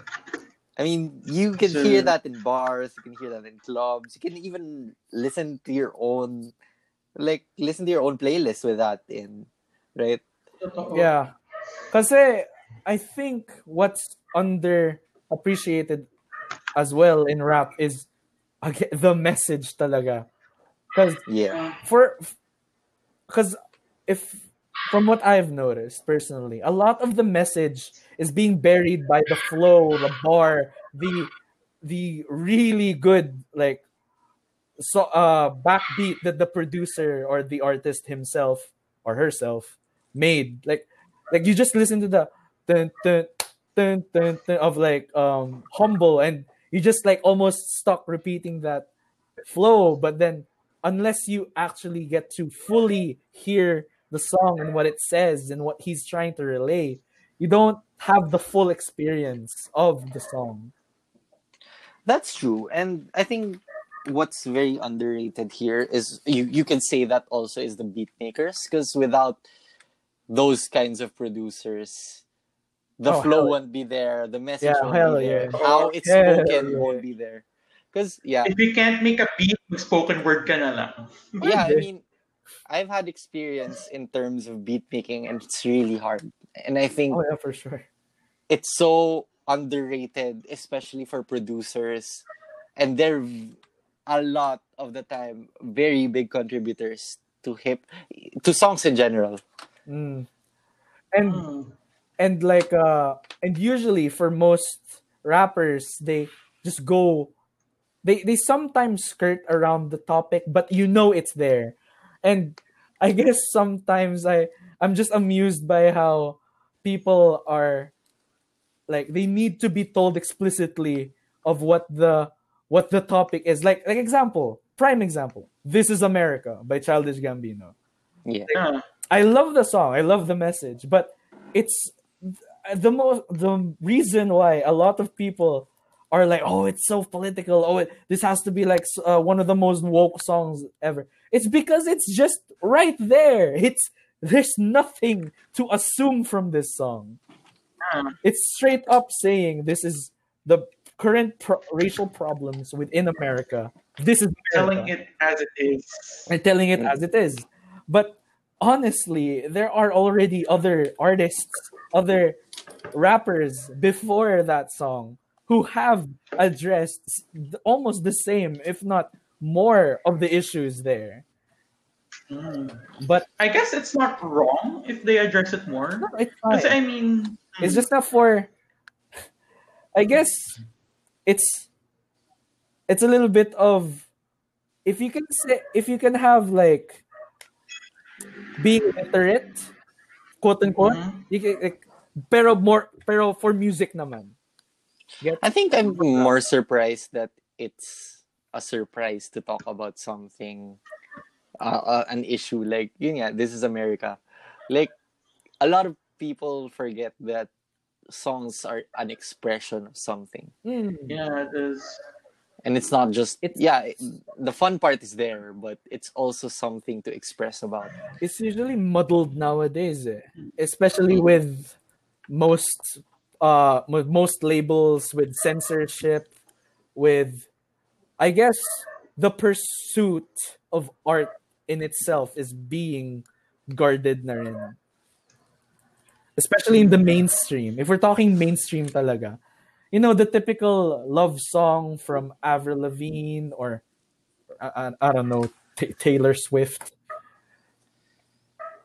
I mean, you can So- hear that in bars, you can hear that in clubs, you can even listen to your own like listen to your own playlist with that in, right? Yeah kasi i think what's underappreciated as well in rap is aga- the message talaga because Yeah. for because if from what I've noticed personally, a lot of the message is being buried by the flow, the bar, the the really good like so uh backbeat that the producer or the artist himself or herself made. Like like you just listen to the dun, dun, dun, dun, dun of like um humble and you just like almost stuck repeating that flow but then unless you actually get to fully hear the song and what it says and what he's trying to relay you don't have the full experience of the song That's true. And I think what's very underrated here is you, you can say that also is the beat makers because without those kinds of producers, the Oh, flow won't be there, the message Yeah, won't hell be there, yeah. how it's Hell spoken yeah. won't be there. Because yeah, If you can't make a beat, with spoken word ka na lang. yeah, I mean, I've had experience in terms of beat making, and it's really hard. And I think oh yeah for sure it's so underrated, especially for producers, and they're a lot of the time very big contributors to hip to songs in general. Mm. and Hmm. and like uh and usually for most rappers they just go they they sometimes skirt around the topic but you know it's there and i guess sometimes i i'm just amused by how people are like they need to be told explicitly of what the what the topic is like like example prime example this is america by childish gambino Yeah. Yeah. I love the song. I love the message, but it's the most the reason why a lot of people are like, oh, it's so political. Oh, it, this has to be like uh, one of the most woke songs ever. It's because it's just right there. It's there's nothing to assume from this song. Yeah. It's straight up saying this is the current pro- racial problems within America. This is Telling it as it is. and telling it as it is. But honestly, there are already other artists, other rappers before that song who have addressed almost the same, if not more, of the issues there. Mm. But I guess it's not wrong if they address it more. no, it's Because. I mean, It's just not for. I guess it's it's a little bit of if you can say if you can have like being literate, quote unquote. Mhm. You can, like, pero more pero for music naman. Get I think I'm more surprised that it's a surprise to talk about something, uh, uh, an issue like yun nga, this is America. Like a lot of people forget that songs are an expression of something, Mm. yeah, it is. and it's not just It's- yeah. it- the fun part is there, but it's also something to express about. it's usually muddled nowadays, eh? especially with most uh most labels with censorship, with I guess the pursuit of art in itself is being guarded na rin. Especially in the mainstream. If we're talking mainstream talaga. You know, the typical love song from Avril Lavigne or I, I, don't know, Ta Taylor Swift.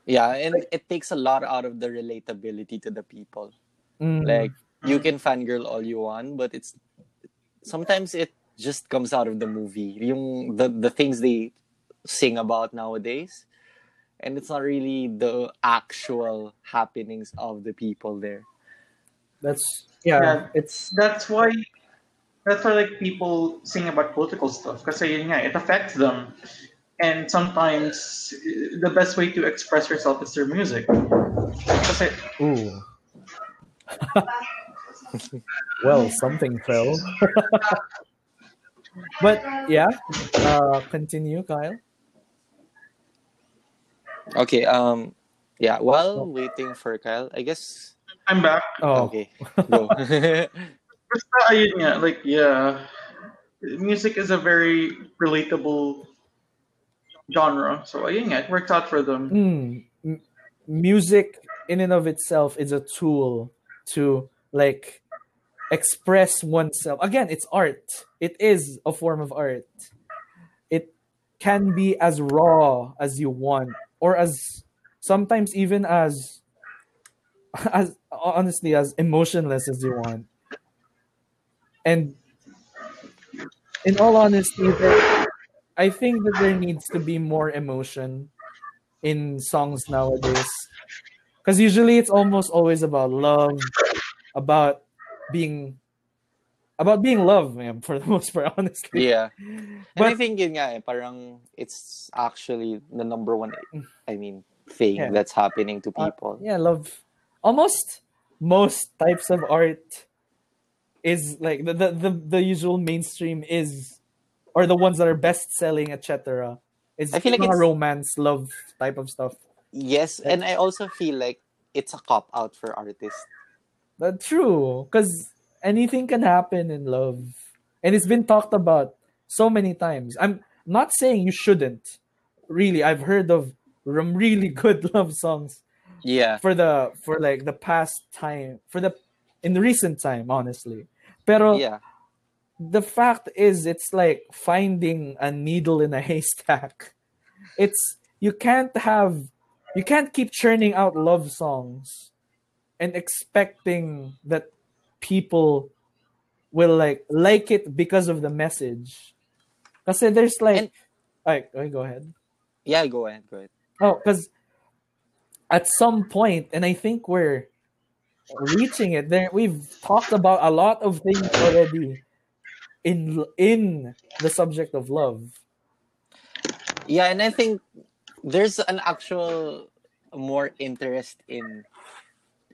Yeah, and it takes a lot out of the relatability to the people. Mm. Like you can fangirl all you want, but it's sometimes it just comes out of the movie. Yung the the things they sing about nowadays, and it's not really the actual happenings of the people there. That's yeah, Yeah. it's That's why. That's why like people sing about political stuff because uh, yun nga, it affects them, and sometimes the best way to express yourself is through music. Kasi ooh. well, something fell. but yeah, uh continue, Kyle. Okay. Um. Yeah. While waiting for Kyle, I guess. I'm back. Oh, Okay. Go. Basta ayun nga, like yeah, music is a very relatable genre. So ayun nga, it worked out for them. mm, m- music in and of itself is a tool to like express oneself. Again, it's art. It is a form of art. It can be as raw as you want, or as sometimes even as as honestly as emotionless as you want. And in all honesty, I think that there needs to be more emotion in songs nowadays. Because usually it's almost always about love, about being about being loved, man, for the most part, honestly. yeah. And I think yun nga eh, parang it's actually the number one. I mean, thing Yeah. that's happening to Uh, people. yeah, love. Almost most types of art is like the, the the the usual mainstream is, or the ones that are best selling, etc. Is I feel like it's- romance, love type of stuff. Yes, and I also feel like it's a cop out for artists. But true, because anything can happen in love, and it's been talked about so many times. I'm not saying you shouldn't. Really, I've heard of really good love songs Yeah. for the for like the past time for the in the recent time, honestly. Pero Yeah. the fact is, it's like finding a needle in a haystack. It's you can't have you can't keep churning out love songs and expecting that people will like like it because of the message. Because there's like, And- Alright, okay, go ahead. Yeah, go ahead, go ahead. Oh, because at some point, and I think we're reaching it. There, we've talked about a lot of things already in in the subject of love. Yeah, and I think there's an actual more interest in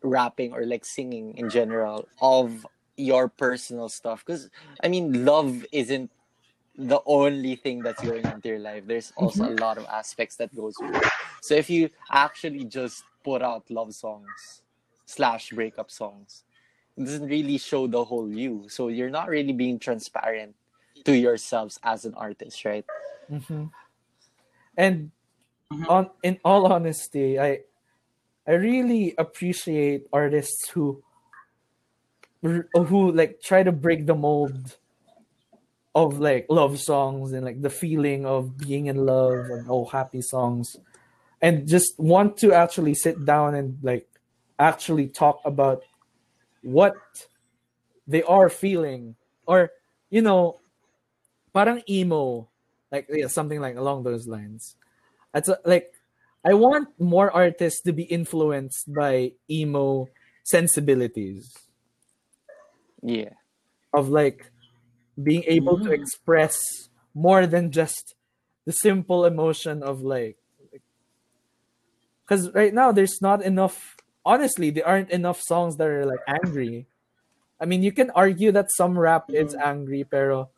rapping or like singing in general of your personal stuff? Because i mean love isn't the only thing that's going into your life. There's also a lot of aspects that goes with it. So if you actually just put out love songs slash breakup songs it doesn't really show the whole you. So you're not really being transparent to yourselves as an artist right? Hmm And Mhm. on in all honesty, I I really appreciate artists who who like try to break the mold of like love songs and like the feeling of being in love and oh happy songs. And just want to actually sit down and like actually talk about what they are feeling. Or you know parang emo. Like yeah, something like along those lines. It's like i want more artists to be influenced by emo sensibilities yeah of like being able to Mm. express more than just the simple emotion of like because right now there's not enough honestly there aren't enough songs that are like angry i mean you can argue that some rap is Mm. angry pero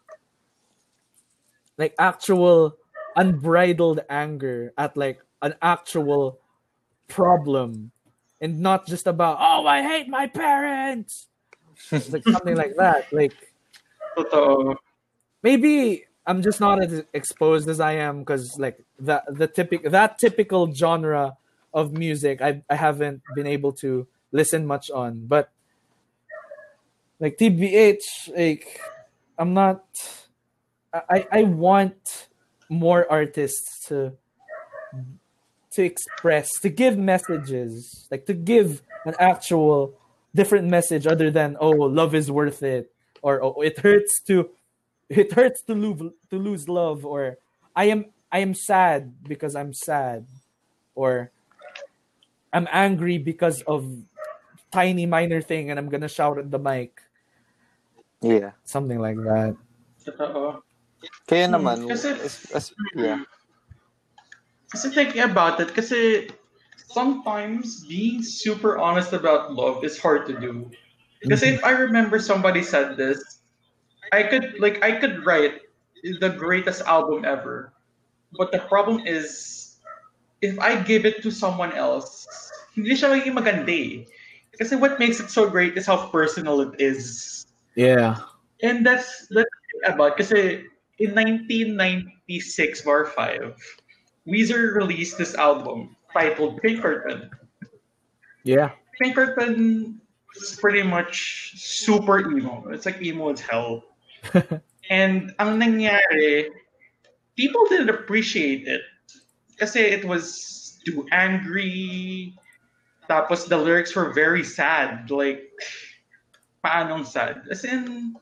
like actual unbridled anger at like an actual problem and not just about oh i hate my parents It's like something like that like Totoo. maybe I'm just not as exposed as I am because like that the typical that typical genre of music I I haven't been able to listen much on, but like TBH like I'm not I I want more artists to to express to give messages like to give an actual different message other than oh love is worth it or oh, it hurts to it hurts to lose to lose love or i am i am sad because i'm sad or i'm angry because of tiny minor thing and i'm gonna shout at the mic. Yeah. Something like that. Totoo. kaya Hmm, naman kasi- as- as- yeah Kasi thinking about it, kasi sometimes being super honest about love is hard to do. Kasi if I remember somebody said this, I could like I could write the greatest album ever. But the problem is if I give it to someone else, hindi siya magiging maganda eh. Kasi what makes it so great is how personal it is. yeah And that's that's about kasi in 1996 bar 5, Weezer released this album titled Pinkerton. yeah Pinkerton is pretty much super emo. It's like emo as hell. and ang nangyari, people didn't appreciate it. Kasi it was too angry. Tapos the lyrics were very sad. Like, paanong sad? As in,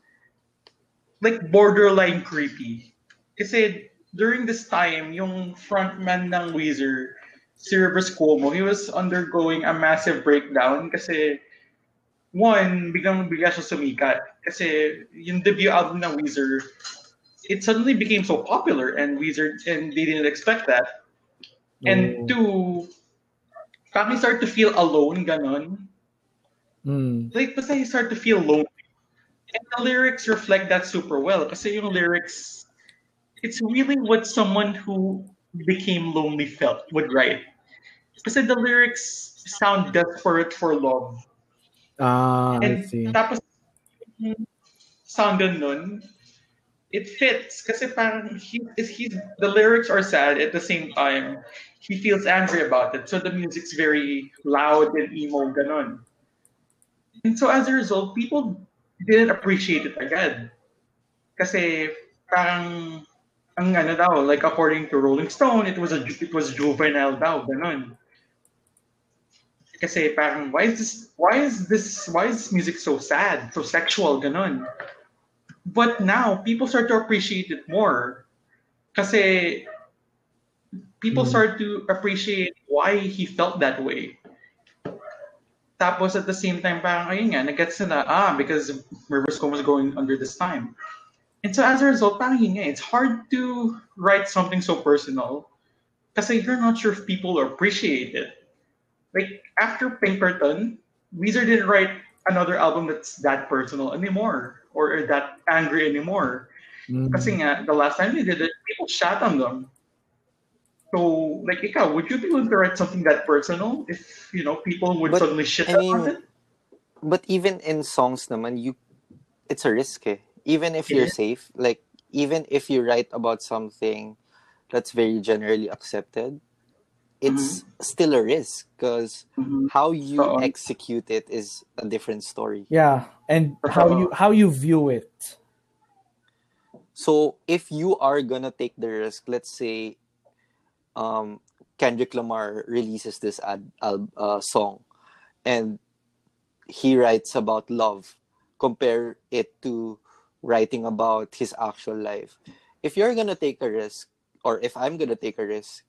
like borderline creepy. Kasi during this time, yung frontman ng Weezer, si Rivers Cuomo, he was undergoing a massive breakdown kasi one, biglang bigla siya sumikat. Kasi yung debut album ng Weezer, it suddenly became so popular and Weezer, and they didn't expect that. And Oh. two, parang he started to feel alone, ganon. Mm. Like, basta he started to feel lonely. And the lyrics reflect that super well. Kasi yung lyrics, it's really what someone who became lonely felt would write. Kasi the lyrics sound desperate for love. ah i And see tapos, sound nun, it fits. Kasi parang he, is he's, the lyrics are sad at the same time. He feels angry about it. So the music's very loud and emo, ganon. And so as a result, people didn't appreciate it again. Kasi parang, ang ano daw, like according to Rolling Stone, it was a it was juvenile daw, ganon. Kasi parang, why is this, why is this, why is this music so sad, so sexual, ganon. But now, people start to appreciate it more. Kasi people Mm. start to appreciate why he felt that way. Tapos at the same time, parang, ayun nga, nag-gets na, ah, because Rivers Cuomo was going under this time. And so as a result, parang yun nga, it's hard to write something so personal because you're not sure if people appreciate it. Like, after Pinkerton, Weezer didn't write another album that's that personal anymore or that angry anymore. Mm. Kasi nga, the last time they did it, people shot on them. So, like, ikaw, would you be willing to write something that personal if, you know, people would But, suddenly shit I on mean, it? But even in songs naman, you it's a risk eh. Even if you're safe, like even if you write about something that's very generally accepted, it's still a risk because Mhm. how you Oo. execute it is a different story. Yeah, and how you how you view it. So if you are gonna take the risk, let's say, um, Kendrick Lamar releases this ad, uh, song, and he writes about love. Compare it to writing about his actual life. If you're gonna take a risk, or if I'm gonna take a risk,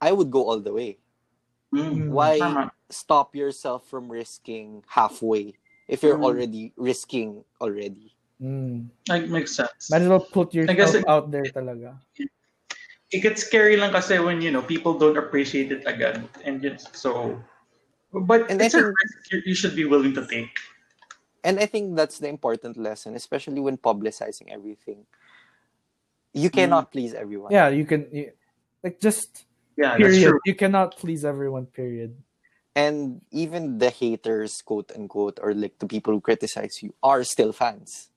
I would go all the way. Mm. Why Tama. stop yourself from risking halfway if you're Mm. already risking already? Mm. Like, makes sense. Might as well put I guess yourself it- out there talaga. it gets scary lang kasi when, you know, people don't appreciate it again, And yun, so, but And I it's a think- risk you, you should be willing to take. And I think that's the important lesson, especially when publicizing everything. You mm-hmm. cannot please everyone. Yeah, you can you, like just Yeah, that's period. true. You cannot please everyone. Period. And even the haters, quote unquote, or like the people who criticize you are still fans.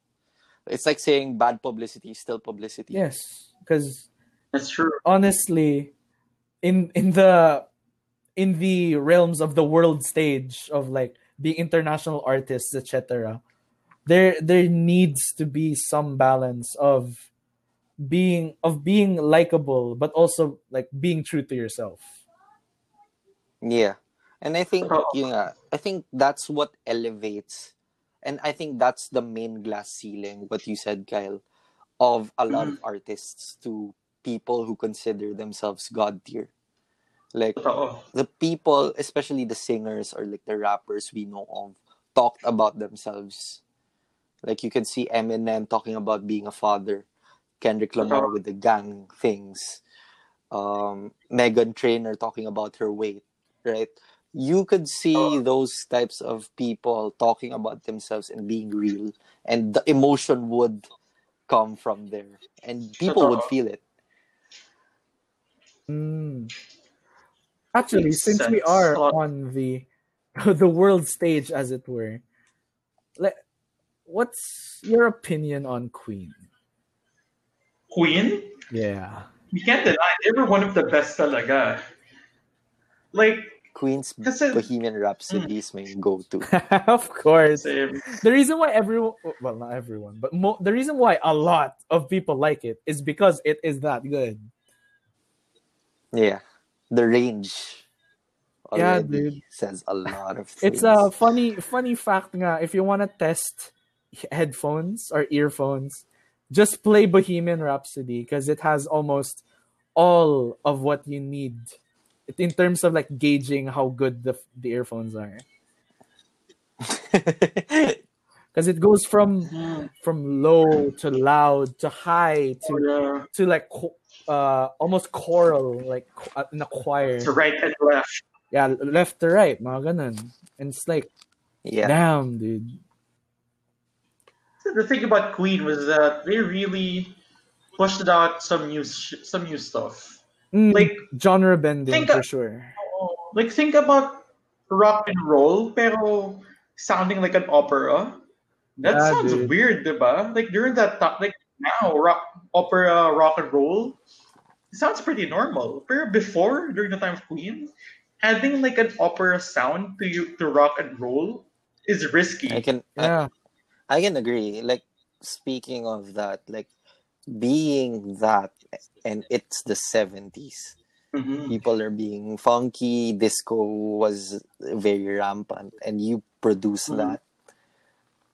It's like saying bad publicity is still publicity. Yes, because That's true. honestly, in in the in the realms of the world stage of like being international artists, etc., there there needs to be some balance of being of being likable, but also like being true to yourself. Yeah. And I think Oo. you know, I think that's what elevates and I think that's the main glass ceiling, what you said, Kyle, of a lot of mm-hmm. artists to people who consider themselves God tier. Like Totoo. the people, especially the singers or like the rappers we know of, talked about themselves. Like you can see Eminem talking about being a father, Kendrick Lamar Totoo. with the gang things, um, Meghan Trainor talking about her weight, right? You could see Totoo. those types of people talking about themselves and being real, and the emotion would come from there, and people would feel it. Mm. Actually, Makes since we are on the the world stage, as it were, let what's your opinion on Queen? Queen? Yeah, You can't deny they were one of the best talaga. Like, Queen's Kasi- Bohemian Rhapsody is my go-to. of course. same. The reason why everyone, well, not everyone, but mo- the reason why a lot of people like it is because it is that good. Yeah, the range Yeah, dude. says a lot of things. It's a funny, funny fact nga. If you wanna test headphones or earphones, just play Bohemian Rhapsody because it has almost all of what you need in terms of like gauging how good the the earphones are. Because it goes from Mm. from low to loud to high to to like cho- uh almost choral like uh, in a choir. To right and left. Yeah, left to right, mga ganun. And it's like, yeah, damn, dude. The thing about Queen was that they really pushed out some new sh- some new stuff. Mm, Like genre bending think for of- sure. like think about rock and roll pero sounding like an opera. That Yeah, sounds dude. weird, diba? Like during that time, like now rock opera rock and roll sounds pretty normal. But before during the time of Queen, adding like an opera sound to you to rock and roll is risky. I can Yeah. I can agree. Like speaking of that, like being that, and it's the seventies. Mhm. People are being funky. Disco was very rampant, and you produce Mhm. that.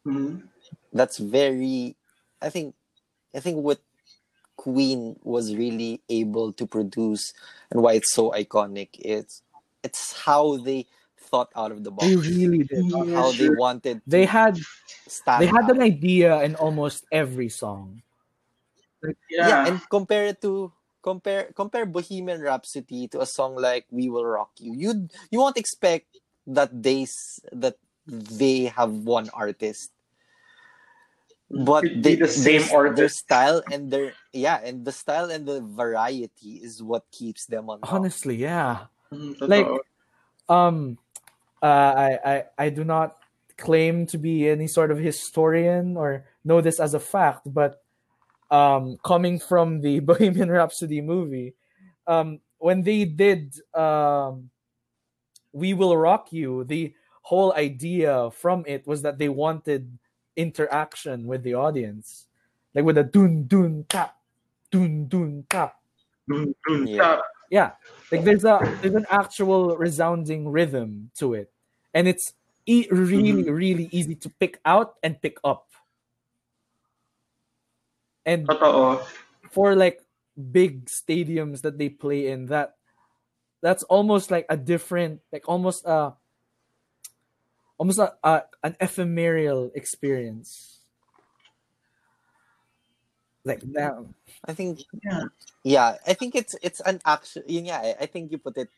Mhm. That's very. I think. I think what Queen was really able to produce, and why it's so iconic, is it's how they thought out of the box. They really did. Yeah, how they sure. wanted. They had stand they had out. an idea in almost every song. Yeah. yeah. and compare it to compare compare Bohemian Rhapsody to a song like We Will Rock You. You you won't expect that they that they have one artist. But they, be the same their, their style and their yeah, and the style and the variety is what keeps them on top. Honestly, yeah. Mm, Like, um uh, I, I I do not claim to be any sort of historian or know this as a fact, but um coming from the Bohemian Rhapsody movie, um when they did um We Will Rock You, the whole idea from it was that they wanted interaction with the audience. Like with a dun dun tap, dun dun tap. Dun, dun, Yeah. tap. Yeah, like there's a there's an actual resounding rhythm to it, and it's e- really mm-hmm. really easy to pick out and pick up. And Totoo. for like big stadiums that they play in, that that's almost like a different, like almost a almost a, a uh, an ephemeral experience. Like that, I think Yeah. yeah, I think it's it's an actual yeah I think you put it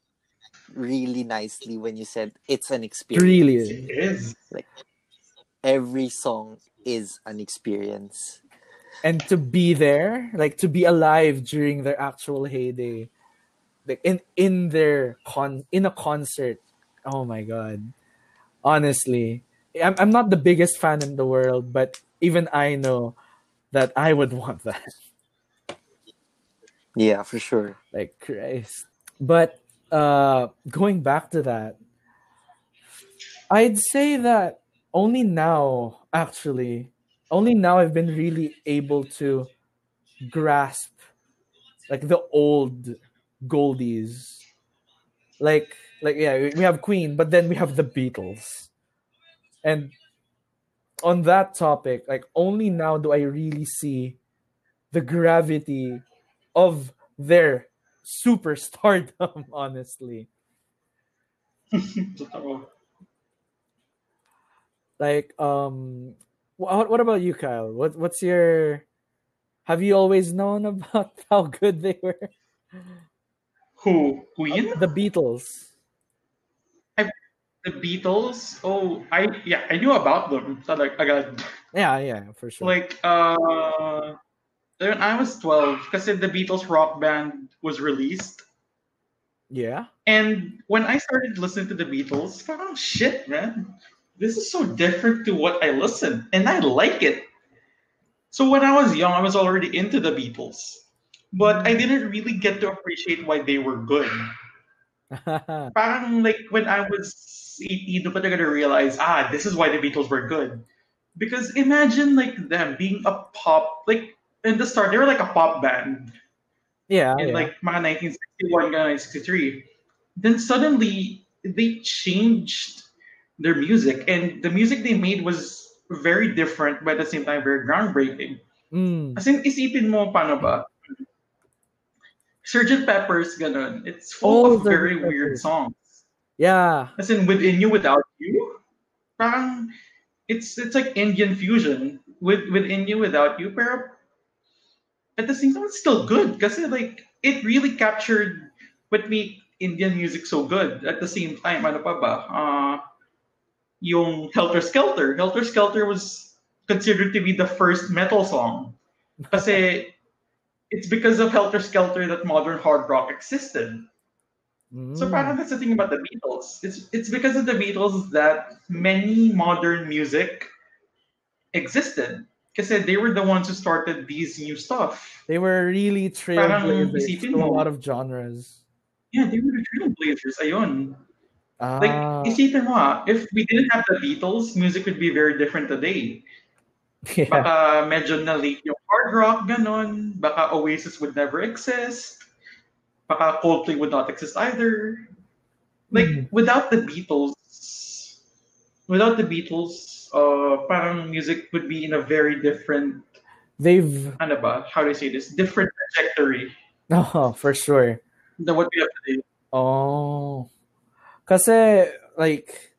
really nicely when you said it's an experience. really. It is. Like every song is an experience. and to be there like to be alive during their actual heyday like in in their con in a concert oh my god honestly I'm, I'm not the biggest fan in the world but even i know that i would want that. Yeah, for sure. like christ. But uh going back to that i'd say that only now actually only now i've been really able to grasp like the old goldies. Like like yeah we- have queen but then we have the beatles. And on that topic like only now do i really see the gravity of their superstardom honestly. Like um what, what about you kyle? What what's your have you always known about how good they were? Who? Queen? the beatles The Beatles? Oh, I yeah, I knew about them. So like, got, yeah yeah for sure Like, uh, when I was 12, because the Beatles rock band was released. yeah And when I started listening to the Beatles, oh shit, man. This is so different to what I listen. And I like it. So when I was young, I was already into the Beatles. But I didn't really get to appreciate why they were good. Parang like when I was 18, doon ko talaga realize, ah, this is why the Beatles were good. Because imagine like them being a pop, like in the start, they were like a pop band yeah, in yeah. like mga 1961 ka 1963 then suddenly they changed their music and the music they made was very different but at the same time very groundbreaking Mm, as in isipin mo paano ba Sgt. Pepper's ganun it's Oh, full of Sgt. very weird songs yeah. As in within you without you? Parang it's it's like Indian fusion. With within you without you pero at the same time it's still good. Kasi like it really captured what made Indian music so good. At the same time ano pa ba? Uh, yung Helter Skelter. Helter Skelter was considered to be the first metal song. Kasi it's because of Helter Skelter that modern hard rock existed so Mm. parang that's the thing about the Beatles. It's it's because of the Beatles that many modern music existed. Because they were the ones who started these new stuff. they were really trailblazers to a lot of genres Yeah, they were the trailblazers. Ayun. ah, Like, isipin mo ah, if we didn't have the Beatles, music would be very different today. yeah. Baka medyo na-late yung hard rock, ganon. Baka Oasis would never exist. Baka Coldplay would not exist either. Like, Mhm. without the Beatles, without the Beatles, uh, parang music would be in a very different, they've ano ba, how do I say this, different trajectory oh for sure than what we have today. Oh. Kasi like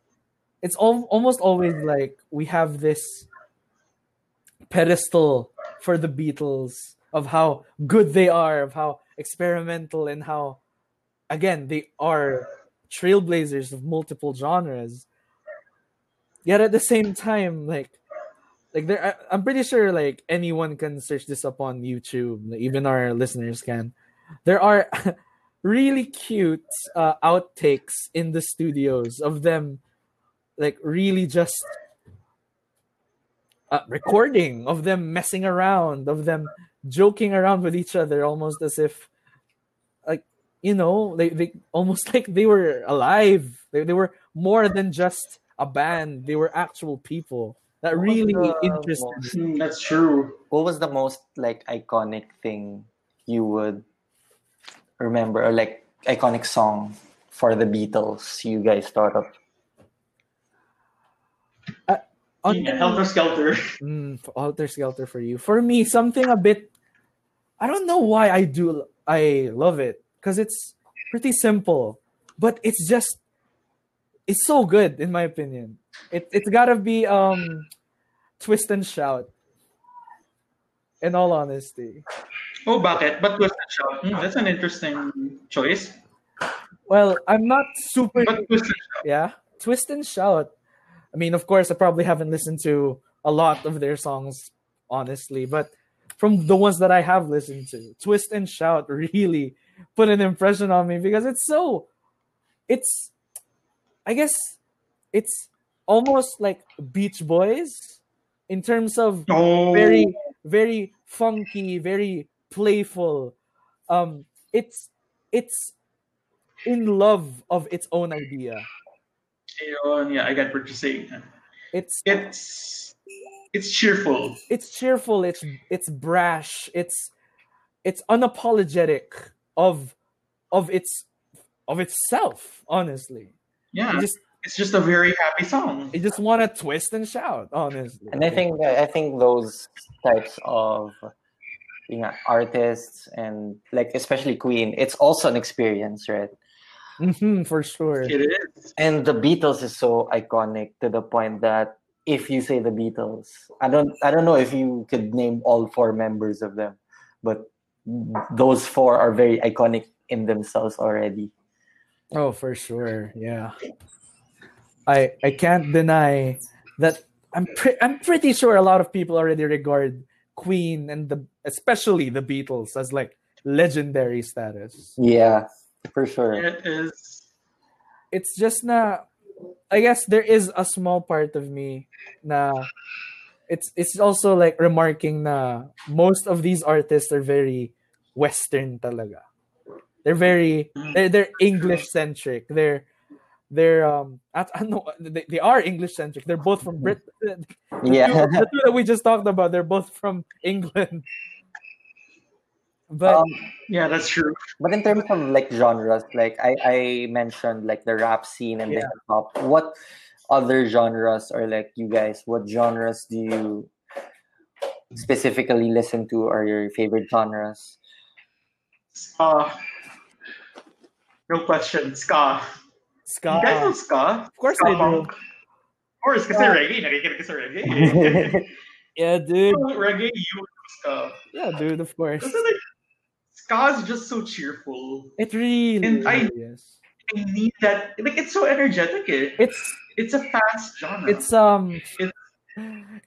it's al- almost always like we have this pedestal for the Beatles of how good they are, of how experimental and how again they are trailblazers of multiple genres. yet at the same time, like like there I'm pretty sure like anyone can search this up on YouTube, even our listeners can. There are really cute uh, outtakes in the studios of them like really just uh, recording of them messing around of them joking around with each other almost as if you know they, they almost like they were alive they, they were more than just a band they were actual people that What really the interested most- me. That's true. What was the most like iconic thing you would remember, or like iconic song for the Beatles you guys thought of? uh, On- Yeah, Helter Skelter. Mm, Helter Skelter for you. For me, something a bit. I don't know why I do. I love it because it's pretty simple, but it's just. It's so good in my opinion. It it's gotta be um, twist and shout. In all honesty, Oh, bakit? But Twist and Shout. Hmm, that's an interesting choice. well, I'm not super. But Twist and Shout. yeah twist and shout i mean of course i probably haven't listened to a lot of their songs honestly but from the ones that i have listened to twist and shout really put an impression on me because it's so it's i guess it's almost like beach boys in terms of Oh, very very funky very playful um it's it's in love of its own idea yeah, I got what you're saying. it's It's it's cheerful. it's cheerful it's it's brash it's it's unapologetic of of its of itself honestly Yeah, you just it's just a very happy song. you just want to twist and shout honestly And I think I think those types of you know, artists and like especially Queen, it's also an experience, right? Mhm, for sure It is. And the Beatles is so iconic to the point that if you say the Beatles, I don't I don't know if you could name all four members of them, but those four are very iconic in themselves already. oh for sure yeah i i can't deny that i'm pre- i'm pretty sure a lot of people already regard queen and the especially the beatles as like legendary status Yeah, for sure. It is. it's just na I guess there is a small part of me na it's it's also like remarking na most of these artists are very western talaga. They're very they're, they're English centric. They're they're um at, know they, they are English centric. They're both from Britain. Yeah. the two that we just talked about, they're both from England. But Um, Yeah, that's true. But in terms of like genres, like I, I mentioned like the rap scene and the hip hop, what other genres or like you guys, what genres do you specifically listen to or your favorite genres? Ska. No question. Ska. ska, You guys know ska? of course Ska I do. Of course, kasi Ska. reggae. Nakikinig ka sa reggae. Yeah, dude. reggae, you know ska. Yeah, dude. Of course. Kasi like, ska is just so cheerful. It really, And I- is. I need that. Like, it's so energetic. Eh. It's It's a fast genre. it's um It's-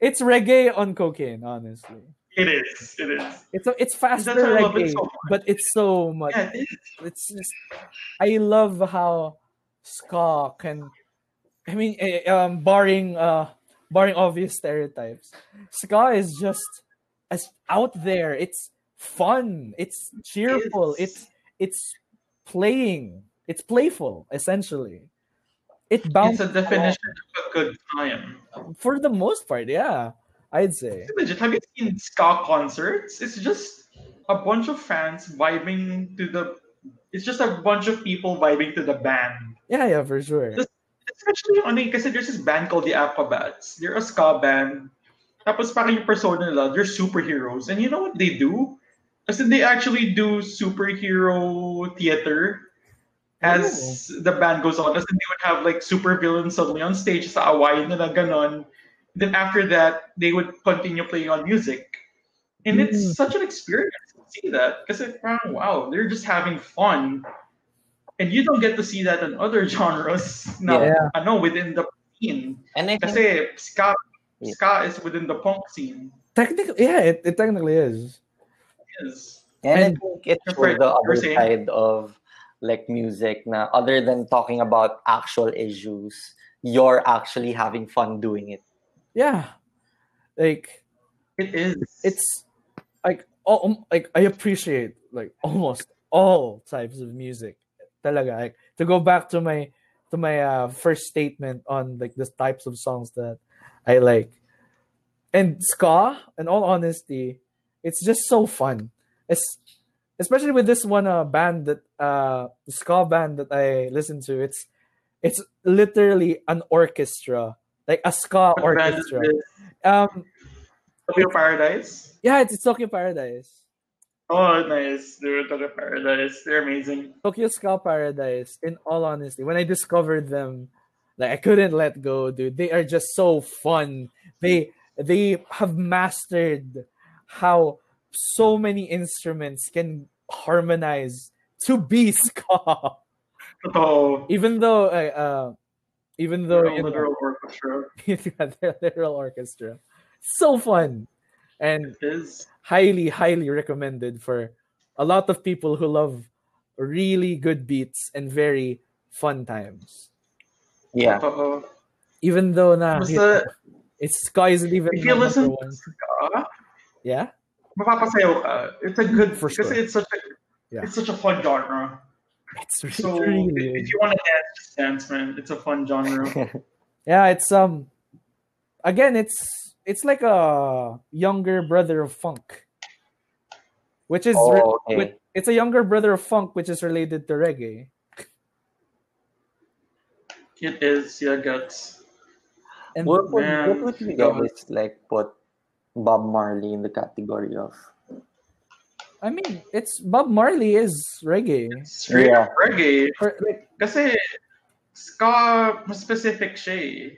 it's reggae on cocaine, honestly. It is. It is. It's a, it's faster That's why I love it reggae, so but it's so much. Yeah, it is. It's just I love how ska can. I mean, eh, um, barring uh, barring obvious stereotypes, ska is just as out there. It's fun. It's cheerful. It's- It's it's playing. It's playful, essentially. It It's bounces a definition of a good time. for the most part. Yeah, I'd say. Legit, have you seen ska concerts? It's just a bunch of fans vibing to the. It's just a bunch of people vibing to the band. Yeah, yeah, for sure. Especially on kasi there's this band called the Aquabats. They're a ska band. Tapos parang yung persona nila, they're superheroes. And you know what they do? Kasi they actually do superhero theater as the band goes on. Kasi they would have like super villains suddenly on stage sa away nila ganon. Then after that, they would continue playing on music. And Mm. it's such an experience to see that. because parang, wow, they're just having fun. And you don't get to see that in other genres. Now, Yeah. I know within the scene. And I think Kasi ska, Yeah. ska is within the punk scene. Technically, yeah, it, it technically is. Yes. And, I And- think it You're showed right, the you're other side of like music na other than talking about actual issues, you're actually having fun doing it. Yeah, like It is. it's like all, um, like I appreciate like almost all types of music. Talaga, like to go back to my to my uh, first statement on like the types of songs that I like. And ska, in all honesty, it's just so fun. It's especially with this one uh, band that uh the ska band that I listen to. It's it's literally an orchestra, like a ska orchestra. Um, Tokyo Paradise. yeah, it's, it's Tokyo Paradise. Oh, nice. Dude, Tokyo Paradise. They're amazing. Tokyo Ska Paradise, in all honesty, when I discovered them, like I couldn't let go, dude. They are just so fun. They they have mastered how so many instruments can harmonize to be ska. Totoo. Even though uh, uh even though Literal, you know, literal orchestra. yeah, they're literal orchestra. So fun. And It is. highly, highly recommended for a lot of people who love really good beats and very fun times. Yeah. Totoo. Even though na Basta, it's Sky isn't even if you listen number to ska, Yeah, mapapasayaw ka. It's a good, For because sure. it's such a, Yeah. it's such a fun genre. it's really, So really if you want to dance, just dance, man. It's a fun genre. yeah. It's um again, it's it's like a younger brother of funk, which is Oh, okay. with- it's a younger brother of funk, which is related to reggae. it is, yeah, guts. And What would, Man, what would you guys like put Bob Marley in the category of? I mean, it's Bob Marley is reggae. It's really Yeah. reggae. For, like, Kasi ska, specific siya eh.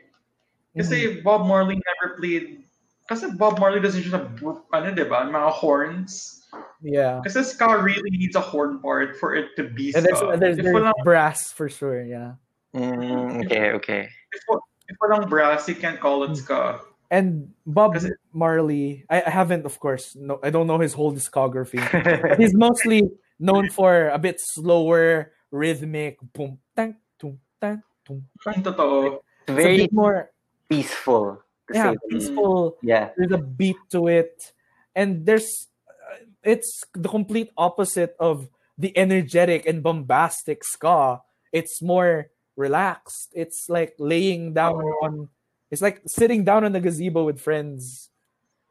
Kasi Bob Marley never played kasi Bob Marley doesn't just have ano, di ba, mga horns. yeah. Kasi ska really needs a horn part for it to be And there's, ska. there's, there's walang, brass for sure, yeah. Mm, okay, okay. if, wa- if walang brass, you can't call it ska. And Bob Kasi- Marley, I, I haven't, of course, no, I don't know his whole discography. he's mostly known for a bit slower, rhythmic, boom, tang, boom, tang, boom, tang. Ang totoo. It's a Very bit more, peaceful. yeah, say the peaceful. Yeah. There's a beat to it, and there's, uh, it's the complete opposite of the energetic and bombastic ska. It's more relaxed. It's like laying down on. It's like sitting down on the gazebo with friends.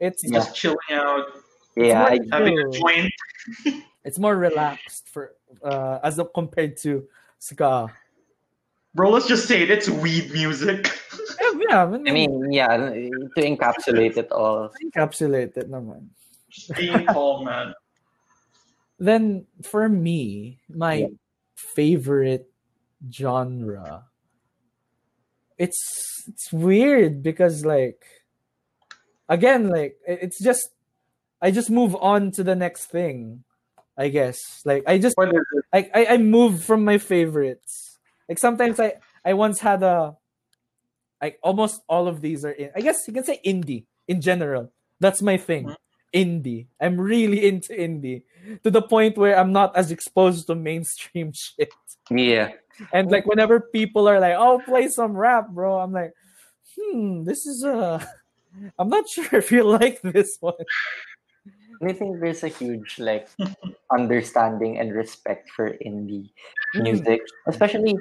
It's Yeah. Just chilling out, Yeah. more- I, having a joint. it's more relaxed for uh as of compared to ska. Bro, let's just say it, it's weed music. Yeah, yeah, I mean, yeah, to encapsulate it all. encapsulated naman. just being calm, man. Then for me, my Yeah. favorite genre. It's it's weird because like again like it's just I just move on to the next thing. I guess like I just like I, I move from my favorites. Like sometimes I I once had a like almost all of these are in I guess you can say indie in general. That's my thing. Mm-hmm. Indie. I'm really into indie to the point where I'm not as exposed to mainstream shit. Yeah. And like whenever people are like, "Oh, play some rap, bro," I'm like, "Hmm, this is uh I'm not sure if you like this one." I think there's a huge like understanding and respect for indie music, especially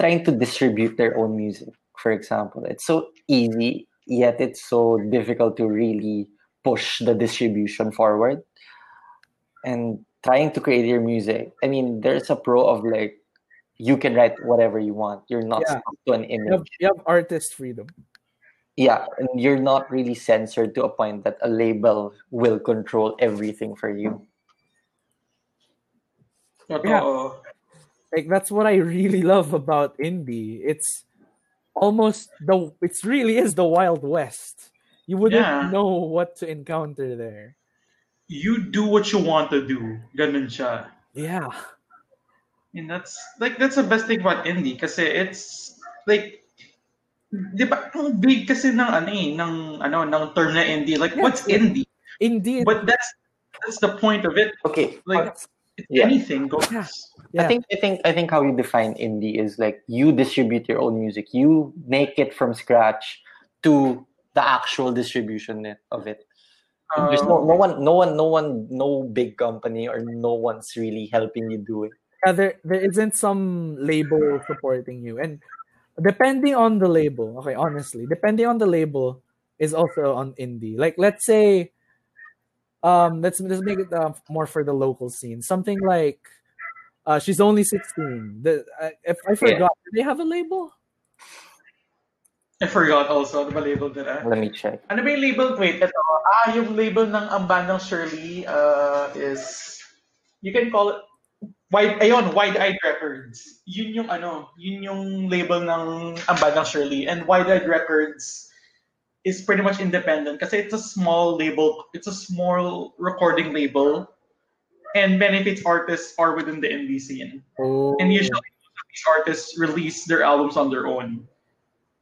trying to distribute their own music. For example, it's so easy, yet it's so difficult to really push the distribution forward. And trying to create your music, I mean, there's a pro of like you can write whatever you want. You're not Yeah. stuck to an You have, image. you have artist freedom. Yeah, and you're not really censored to a point that a label will control everything for you. Totoo. like that's what I really love about indie. It's almost the it's really is the wild west. You wouldn't Yeah. know what to encounter there. You do what you want to do. Ganun siya. Yeah. And that's like that's the best thing about indie kasi it's like Di ba, ang big kasi ng ano eh, ng, ano, ng term na indie. Like, Yeah, what's yeah. indie? Indeed. But that's that's the point of it. Okay. Like, it's Yeah. anything goes. Yeah. I think I think I think how you define indie is like you distribute your own music. You make it from scratch to the actual distribution of it. There's no Um, no one no one no one no big company or no one's really helping you do it. Yeah, there there isn't some label supporting you. And depending on the label okay honestly depending on the label is also on indie. Like let's say um let's let's make it uh, more for the local scene. Something like uh she's only 16 the uh, if i forgot do they have a label I forgot also, ano ba label nila? Let me check. Ano ba yung label? Wait, ito. Ah, yung label ng ang bandang Shirley uh, is, you can call it, Wide, ayun, Wide Eyed Records. Yun yung ano, yun yung label ng ang bandang Shirley. And Wide Eyed Records is pretty much independent kasi it's a small label, it's a small recording label. And many of its artists are within the indie scene. oh And usually these artists release their albums on their own.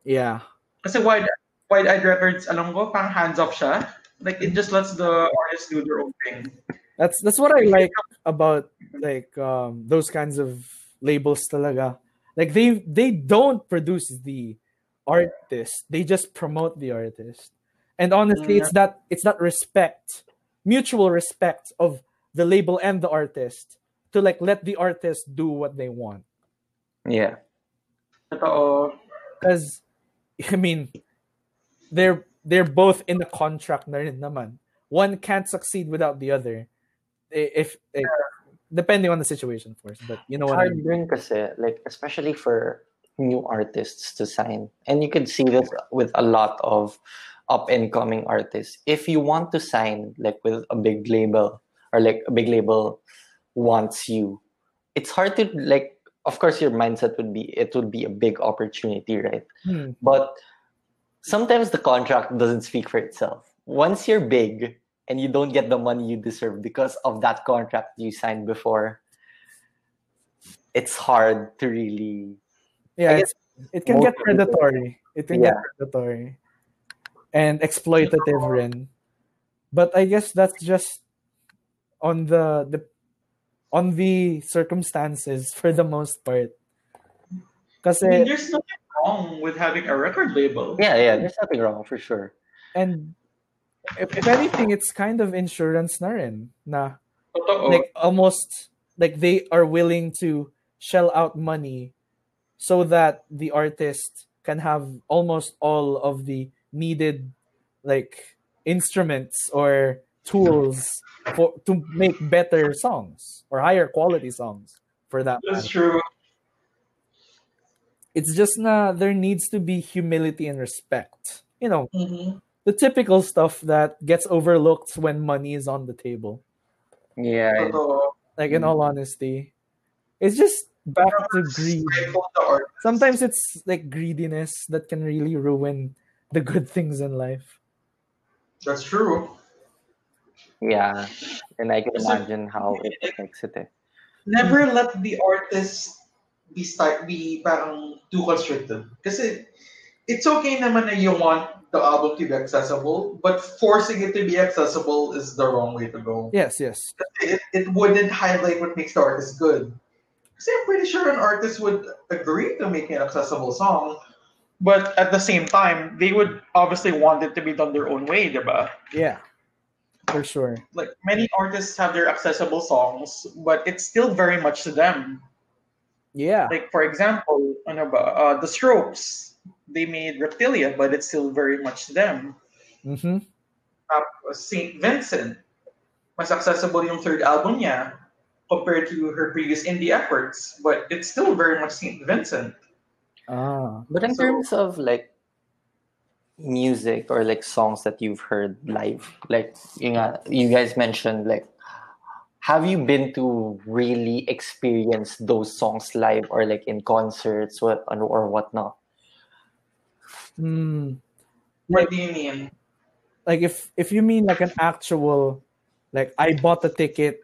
Yeah Kasi wide wide eyed records, alam ko, pang hands off siya. Like it just lets the artists do their own thing. that's that's what i like about like um those kinds of labels talaga like they they don't produce the artist they just promote the artist and honestly it's that it's that respect mutual respect of the label and the artist to like let the artist do what they want Yeah. Totoo. because i mean they're they're both in the contract na rin naman one can't succeed without the other if, if depending on the situation of course but you know what I hard mean. rin kasi, like especially for new artists to sign. And you can see this with a lot of up and coming artists. If you want to sign like with a big label or like a big label wants you, it's hard to like of course your mindset would be it would be a big opportunity, right? Hmm. But sometimes the contract doesn't speak for itself. Once you're big and you don't get the money you deserve because of that contract you signed before, it's hard to really Yeah, it can get predatory. It can get predatory and exploitative rin. But I guess that's just on the the on the circumstances for the most part. I mean, there's nothing wrong with having a record label. Yeah, yeah, there's nothing wrong for sure. and if, if anything, it's kind of insurance na rin. Na Totoo. like almost like they are willing to shell out money so that the artist can have almost all of the needed like instruments or tools for to make better songs or higher quality songs for that That's matter. true. it's just na there needs to be humility and respect you know Mhm. the typical stuff that gets overlooked when money is on the table Yeah, Totoo. like in all honesty it's just back to greed Stifle the art. sometimes it's like greediness that can really ruin the good things in life That's true. Yeah, and I can Kasi- imagine how it affects it. eh. Never let the artist be start be parang too constricted. Kasi it's okay naman na you want the album to be accessible, but forcing it to be accessible is the wrong way to go. yes yes it, it wouldn't highlight what makes the artist good. Because I'm pretty sure an artist would agree to making an accessible song, but at the same time, they would obviously want it to be done their own way, diba? yeah for sure Like many artists have their accessible songs, but it's still very much to them. yeah Like for example, ano ba, uh, the Strokes, they made Reptilia, but it's still very much to them. hmm Tapos St. Vincent, mas accessible yung third album niya compared to her previous indie efforts, but it's still very much St. Vincent. ah But in So- terms of like music or like songs that you've heard live, like you know, you guys mentioned like have you been to really experience those songs live or like in concerts what or whatnot? Hmm. What do you mean? like if if you mean like an actual like i bought the ticket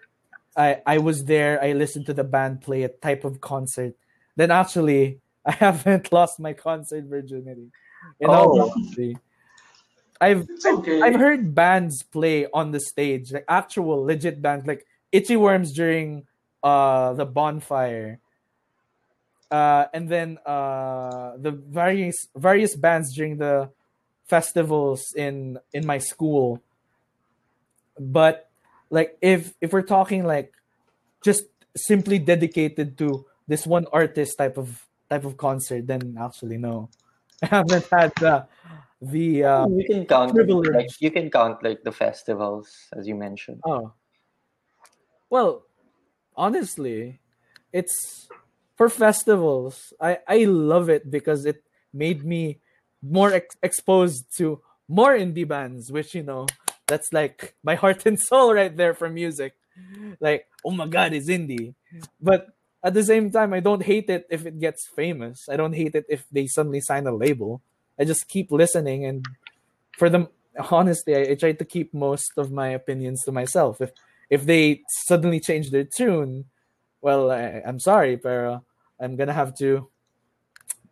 i i was there i listened to the band play a type of concert then actually i haven't lost my concert virginity In all Oh. honesty. I've okay. I've heard bands play on the stage, like actual legit bands, like Itchyworms during uh the bonfire. Uh and then uh the various various bands during the festivals in in my school. But like if if we're talking like just simply dedicated to this one artist type of type of concert, then actually no. I haven't had the the uh you can count privilege. like you can count like the festivals as you mentioned. Oh. Well, honestly, it's for festivals. I I love it because it made me more ex- exposed to more indie bands, which you know, that's like my heart and soul right there for music. Like, oh my god, it's indie. But at the same time, I don't hate it if it gets famous. I don't hate it if they suddenly sign a label. I just keep listening and for them honestly I, I try to keep most of my opinions to myself. If if they suddenly change their tune, well I, I'm sorry, but I'm gonna have to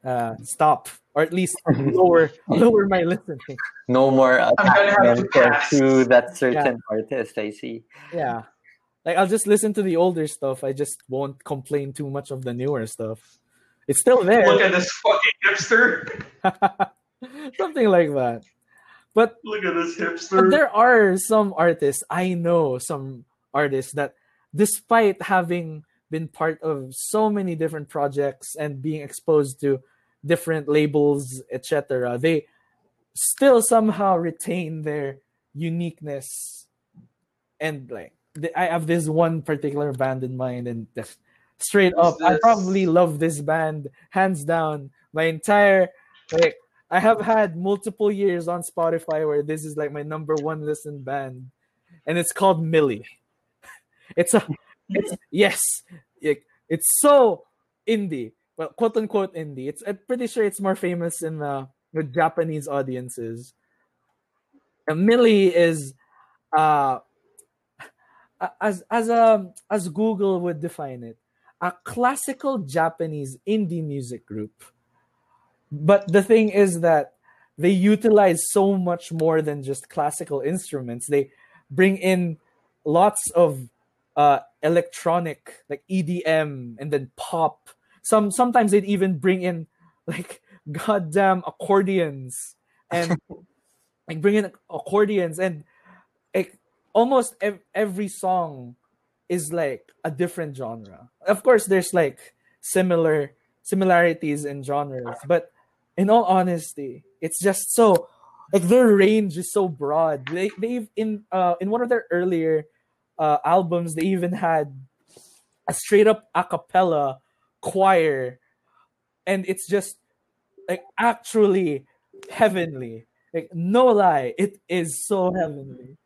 uh, stop or at least lower lower my listening. No more gonna to attachment to that certain artist. I see. Yeah. Like I'll just listen to the older stuff. I just won't complain too much of the newer stuff. It's still there. Look at this fucking hipster. Something like that. But Look at this hipster. there are some artists, I know some artists that despite having been part of so many different projects and being exposed to different labels, etc., they still somehow retain their uniqueness. And like I have this one particular band in mind and just straight Who's up, I probably love this band hands down. My entire like I have had multiple years on Spotify where this is like my number one listen band, and it's called Mili. It's a, it's yes, it, it's so indie, well, quote unquote indie. It's I'm pretty sure it's more famous in the with Japanese audiences. And Mili is, uh, as as a as Google would define it, a classical Japanese indie music group. But the thing is that they utilize so much more than just classical instruments. They bring in lots of uh electronic like edm and then pop. Some sometimes they'd even bring in like goddamn accordions and like bring in accordions and almost ev- every song is like a different genre of course there's like similar similarities in genres but in all honesty, it's just so like their range is so broad. They they've in uh in one of their earlier uh albums they even had a straight up a cappella choir and it's just like actually heavenly. Like no lie, it is so heavenly.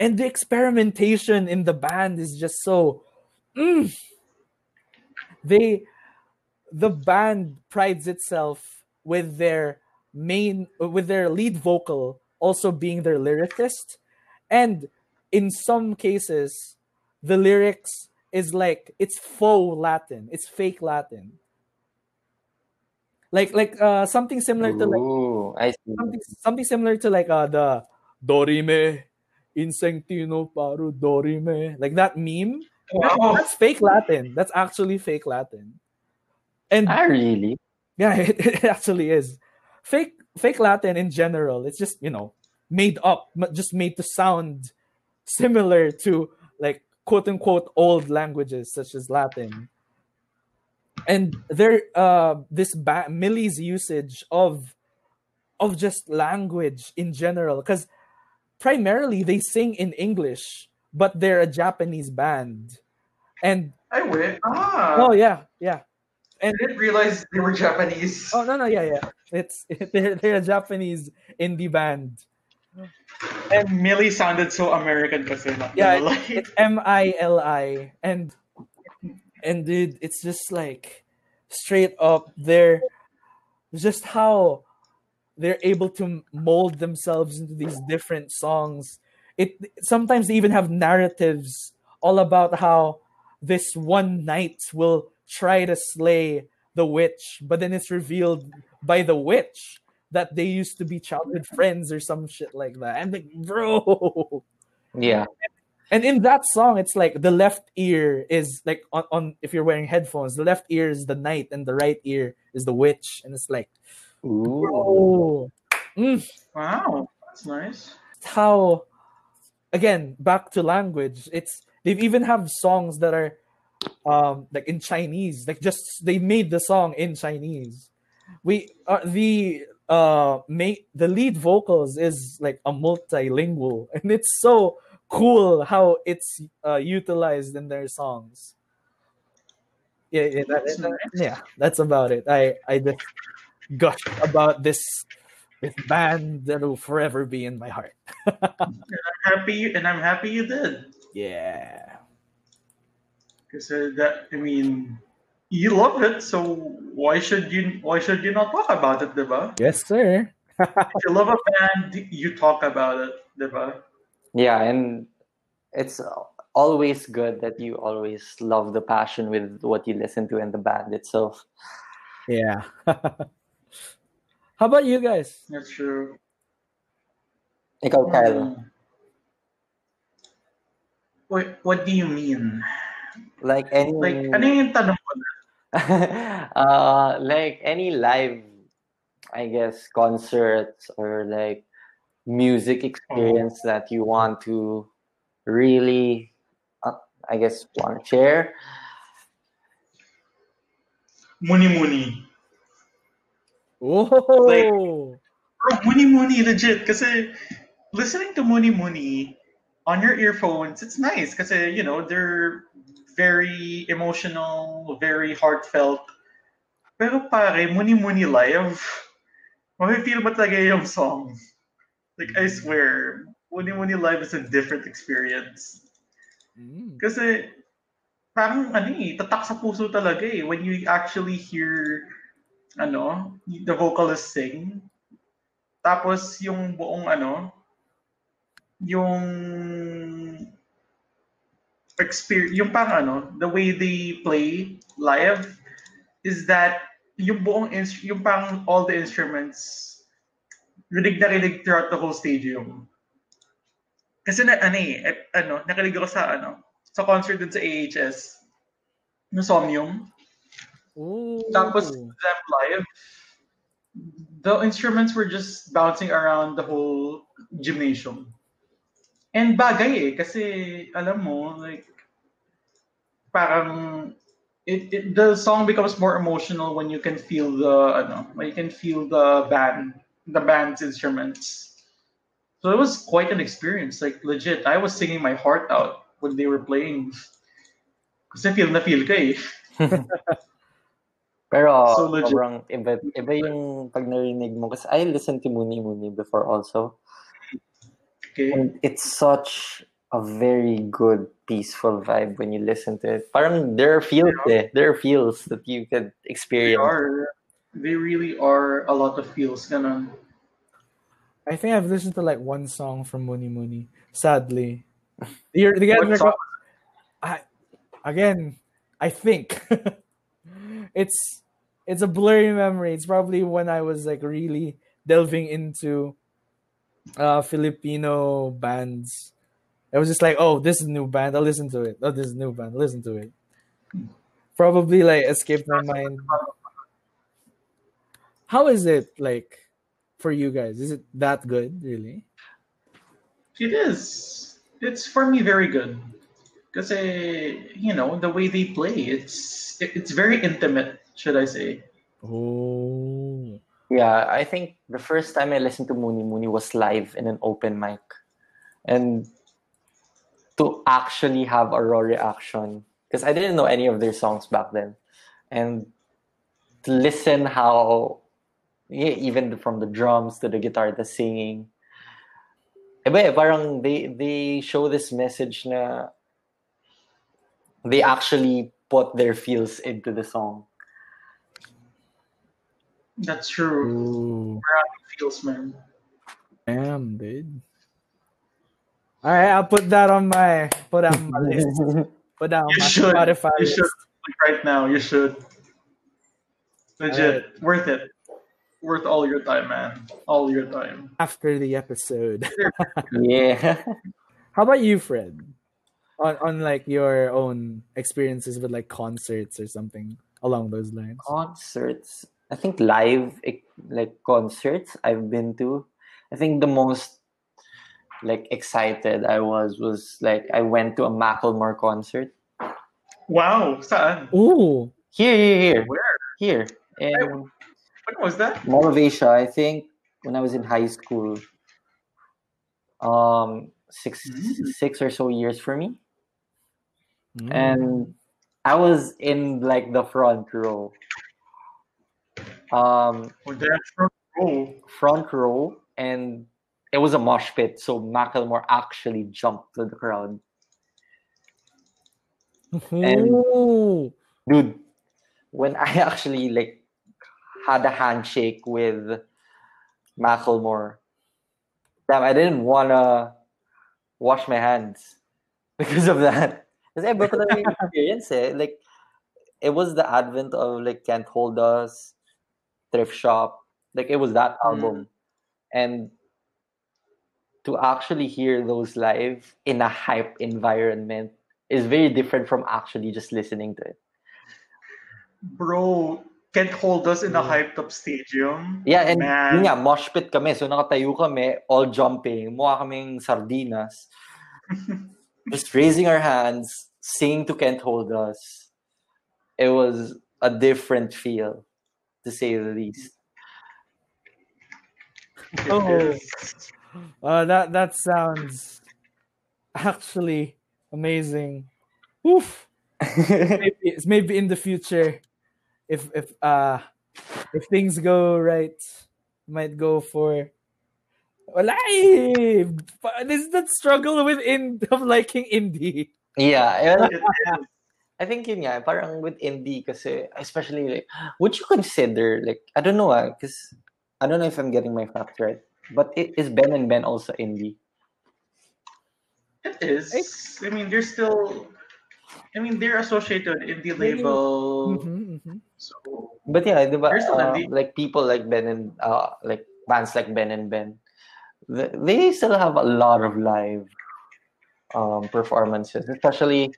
And the experimentation in the band is just so mm. they the band prides itself with their main with their lead vocal also being their lyricist. And in some cases the lyrics is like it's faux latin it's fake latin. Like like uh something similar to like something, something similar to like uh the dorime insectino paru dorime like that meme Wow. that's fake latin that's actually fake latin and I really? yeah, it, it actually is. Fake fake Latin in general, it's just, you know, made up, just made to sound similar to like quote unquote old languages such as Latin. And there uh this ba- Mili's usage of of just language in general cuz primarily they sing in English, but they're a Japanese band. And I went. Ah. oh yeah, yeah. I didn't realize they were Japanese. Oh no no yeah yeah it's they're they're a Japanese indie band. And Mili sounded so American kasi. Not Yeah, gonna lie. It's M I L I and and dude, it's just like straight up they're just how they're able to mold themselves into these different songs. It sometimes they even have narratives all about how this one knight will try to slay the witch, but then it's revealed by the witch that they used to be childhood friends or some shit like that. I'm like, bro. Yeah. And in that song, it's like the left ear is like on, on if you're wearing headphones, the left ear is the knight and the right ear is the witch. And it's like, Ooh. oh, mm, Wow, that's nice. how again back to language it's they've even have songs that are um like in chinese like just they made the song in chinese we uh, the uh ma- the lead vocals is like a multilingual and it's so cool how it's uh utilized in their songs yeah yeah, that- That's that- nice. yeah that's about it i i just gush about this this band that will forever be in my heart I'm Happy, and I'm happy you did. yeah Because uh, that, I mean, you love it, so why should you? Why should you not talk about it, diba? Yes, sir. If you love a band, you talk about it, diba? Yeah, and it's always good that you always love the passion with what you listen to and the band itself. Yeah. How about you guys? That's true. Ikaw, Kyle. Hmm. Wait, what do you mean? Like any Like, ano yung tanong mo? uh like any live I guess concerts or like music experience that you want to really uh, I guess want to share. Munimuni. Oh, Bro, Muni Muni, legit. Kasi listening to Muni Muni on your earphones, it's nice. Kasi, you know, they're very emotional, very heartfelt. Pero pare, Muni Muni live, feel mo talaga yung song. Like, I swear, Muni Muni live is a different experience. Mm. Kasi, parang ano eh, tatak sa puso talaga eh. When you actually hear, ano, the vocalist sing. Tapos yung buong ano, yung experience, yung parang ano, the way they play live is that yung buong, ins- yung parang all the instruments, rinig na rinig throughout the whole stadium. Kasi na, ano eh, ano, nakilig ako sa, ano, sa concert dun sa AHS, no Somnium. Ooh. Tapos them live, the instruments were just bouncing around the whole gymnasium. And bagay eh, kasi alam mo, like, parang, it, it, the song becomes more emotional when you can feel the, ano, when you can feel the band, the band's instruments. So it was quite an experience, like legit. I was singing my heart out when they were playing. Kasi feel na feel ka eh. Pero So legit. sobrang iba, iba yung pag narinig mo. Kasi I listened to Munimuni before also. Okay. And it's such a very good, peaceful vibe when you listen to it. Parang there are feels eh. There are feels that you could They experience. are. They really are a lot of feels. Ganun. I think I've listened to like one song from Munimuni. Sadly, You're, the guys What are song? co- I, again, I think it's it's a blurry memory. It's probably when I was like really delving into uh Filipino bands. I was just like, oh, this is new band. I'll listen to it. Oh, this is new band. I'll listen to it. Probably like escaped my mind. How is it like for you guys? Is it that good, really? It is. It's for me very good. Because, you know, the way they play, it's it's very intimate, should I say. Oh. Yeah, I think the first time I listened to Munimuni was live in an open mic. And to actually have a raw reaction, because I didn't know any of their songs back then. And to listen how, yeah, even from the drums to the guitar, the singing, iba eh, parang they, they show this message na they actually put their feels into the song. That's true. Ooh. Feels, man. Damn, dude. All right, I'll put that on my put that on my list. Put that on You my should. Spotify You list. should. Like right now, you should. Legit. Worth it. worth all your time, man. All your time. After the episode. Yeah. How about you, Fred? On on like your own experiences with like concerts or something along those lines. concerts i think live eh, like concerts i've been to i think the most like excited i was was like i went to a macklemore concert Wow, saan? Ooh. here here here Where? here in When was that? mall of asia i think when i was in high school um six Mm. six or so years for me Mm. and i was in like the front row um Oh, that's from oh. front row and it was a mosh pit so Macklemore actually jumped to the crowd and- dude when I actually like had a handshake with Macklemore damn I didn't wanna wash my hands because of that iba talaga yung experience eh like it was the advent of like Can't Hold Us Thrift Shop like it was that album mm. and to actually hear those live in a hype environment is very different from actually just listening to it Bro, can't hold us in a mm. hyped up stadium. Yeah, and Man. yun nga, mosh pit kami. So nakatayo kami, all jumping. Mukha kaming sardinas. Just raising our hands, singing to Can't Hold Us. It was a different feel, to say the least. Oh. Uh, that that sounds actually amazing. Oof. maybe maybe in the future, if if uh if things go right, might go for. Pa- This is that struggle with in of liking indie. Yeah, and It is. I think yun nga, parang with indie kasi, especially like, would you consider, like, I don't know ah, because I don't know if I'm getting my facts right, but i- is Ben and Ben also indie? It is. I mean, they're still. I mean, they're associated in the Maybe- label. Mhm, mhm. So But yeah, di ba, They're still uh, indie. like people like Ben and uh, like bands like Ben and Ben, they still have a lot of live um, performances. Especially,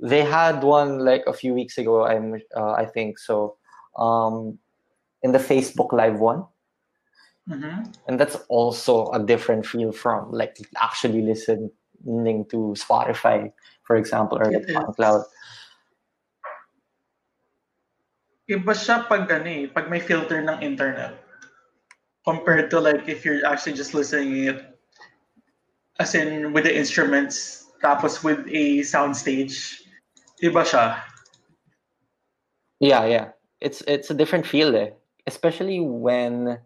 they had one like a few weeks ago. I'm uh, I think so. Um, in the Facebook Live one, mhm. and that's also a different feel from like actually listening to Spotify, for example, or like. SoundCloud. iba siya pag ano eh, pag may filter ng internet. Compared to like if you're actually just listening it as in with the instruments tapos with a soundstage. Iba siya. Yeah, yeah. It's it's a different feel eh. Especially when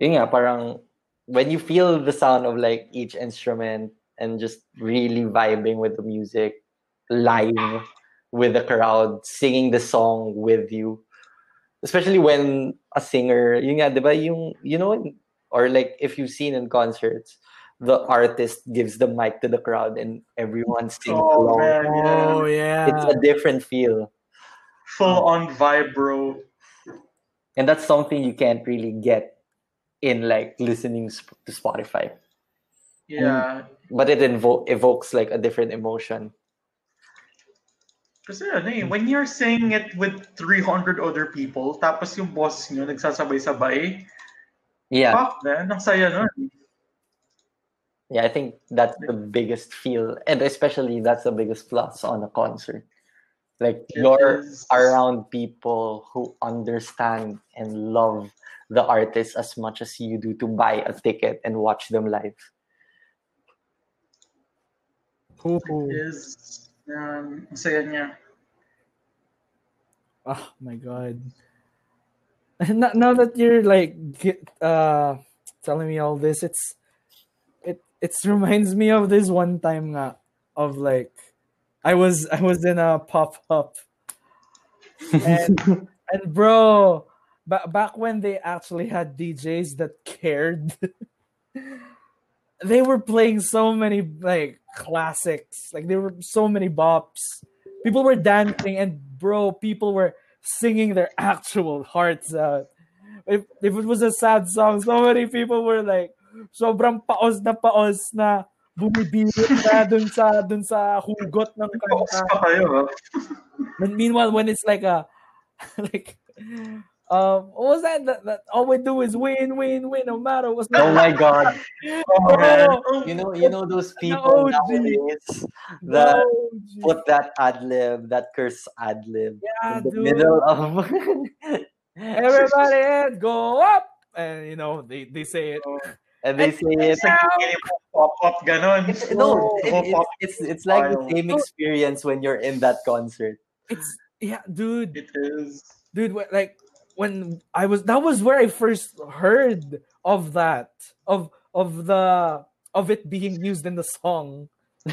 yun nga, parang when you feel the sound of like each instrument and just really vibing with the music live with the crowd singing the song with you. Especially when a singer, yun nga, di ba, yung, you know, or like if you've seen in concerts, the artist gives the mic to the crowd and everyone sings Oh along. man, yeah. Oh yeah. It's a different feel. Full on vibe, bro. and that's something you can't really get in like listening to spotify Yeah. but it invo- evokes like a different emotion Kasi ano eh, when you're saying it with 300 other people, tapos yung boss nyo nagsasabay-sabay, yeah fuck man, ang saya nun. Yeah i think that's the biggest feel and especially that's the biggest plus on a concert like you're Yes. around people who understand and love the artist as much as you do to buy a ticket and watch them live Ooh. is um, saya niya. Oh my god. Now, now that you're like uh telling me all this, it's it reminds me of this one time nga, of like I was I was in a pop up. And and bro ba- back when they actually had DJs that cared they were playing so many like classics. Like there were so many bops. People were dancing and bro people were singing their actual hearts out. If if it was a sad song, so many people were like, sobrang paos na paos na bumibirit na dun sa dun sa hugot ng kanta. pa kayo, ha? And meanwhile, when it's like a like um what was that? that, that all we do is win, win, win, no matter what's Oh my god. Oh, man. Oh, You know, you know those people OG. nowadays that no, put that ad lib, that curse ad lib yeah, in the dude. middle of Everybody hands go up, and you know they they say it. And they say it. It's like yung pop-up ganon. It's, no, it- it's, it's it's like the same experience when you're in that concert. It's yeah, dude. It is. dude like when i was that was where i first heard of that of of the of it being used in the song I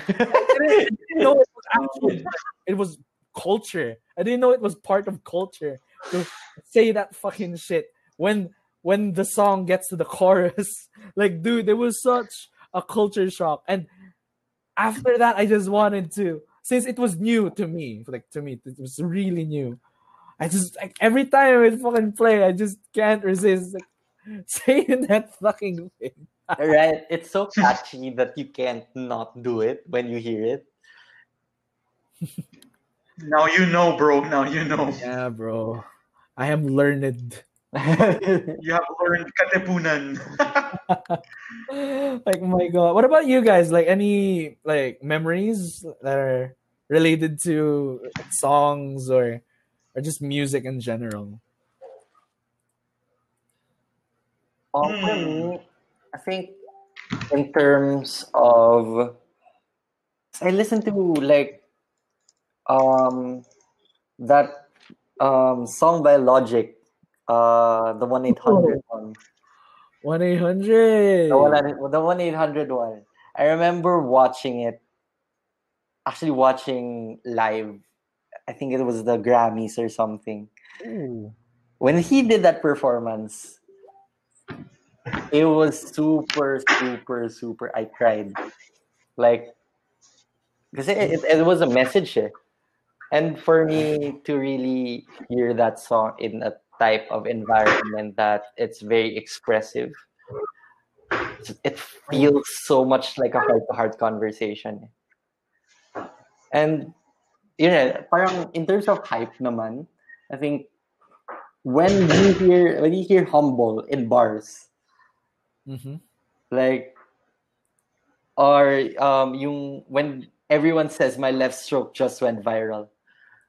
didn't know it was actually it was culture i didn't know it was part of culture to say that fucking shit when when the song gets to the chorus like dude it was such a culture shock and after that i just wanted to since it was new to me like to me it was really new I just like every time I fucking play, I just can't resist like saying that fucking thing. right? It's so catchy that you can't not do it when you hear it. Now you know, bro. Now you know. Yeah, bro. I am learned. You have learned Katipunan. like my god. What about you guys? Like any like memories that are related to songs or or just music in general? Um, for Hmm. me, I think in terms of I listen to like um that um song by Logic, uh the one eight hundred one. One eight hundred. The one eight hundred one. I remember watching it actually watching live. I think it was the Grammys or something. when he did that performance, it was super, super, super. I cried, like, because it, it, it was a message, eh? and for me to really hear that song in a type of environment that it's very expressive, it feels so much like a heart-to-heart conversation, and you know, parang in terms of hype, naman, I think when you hear when you hear humble in bars Mhm. like or um yung when everyone says my left stroke just went viral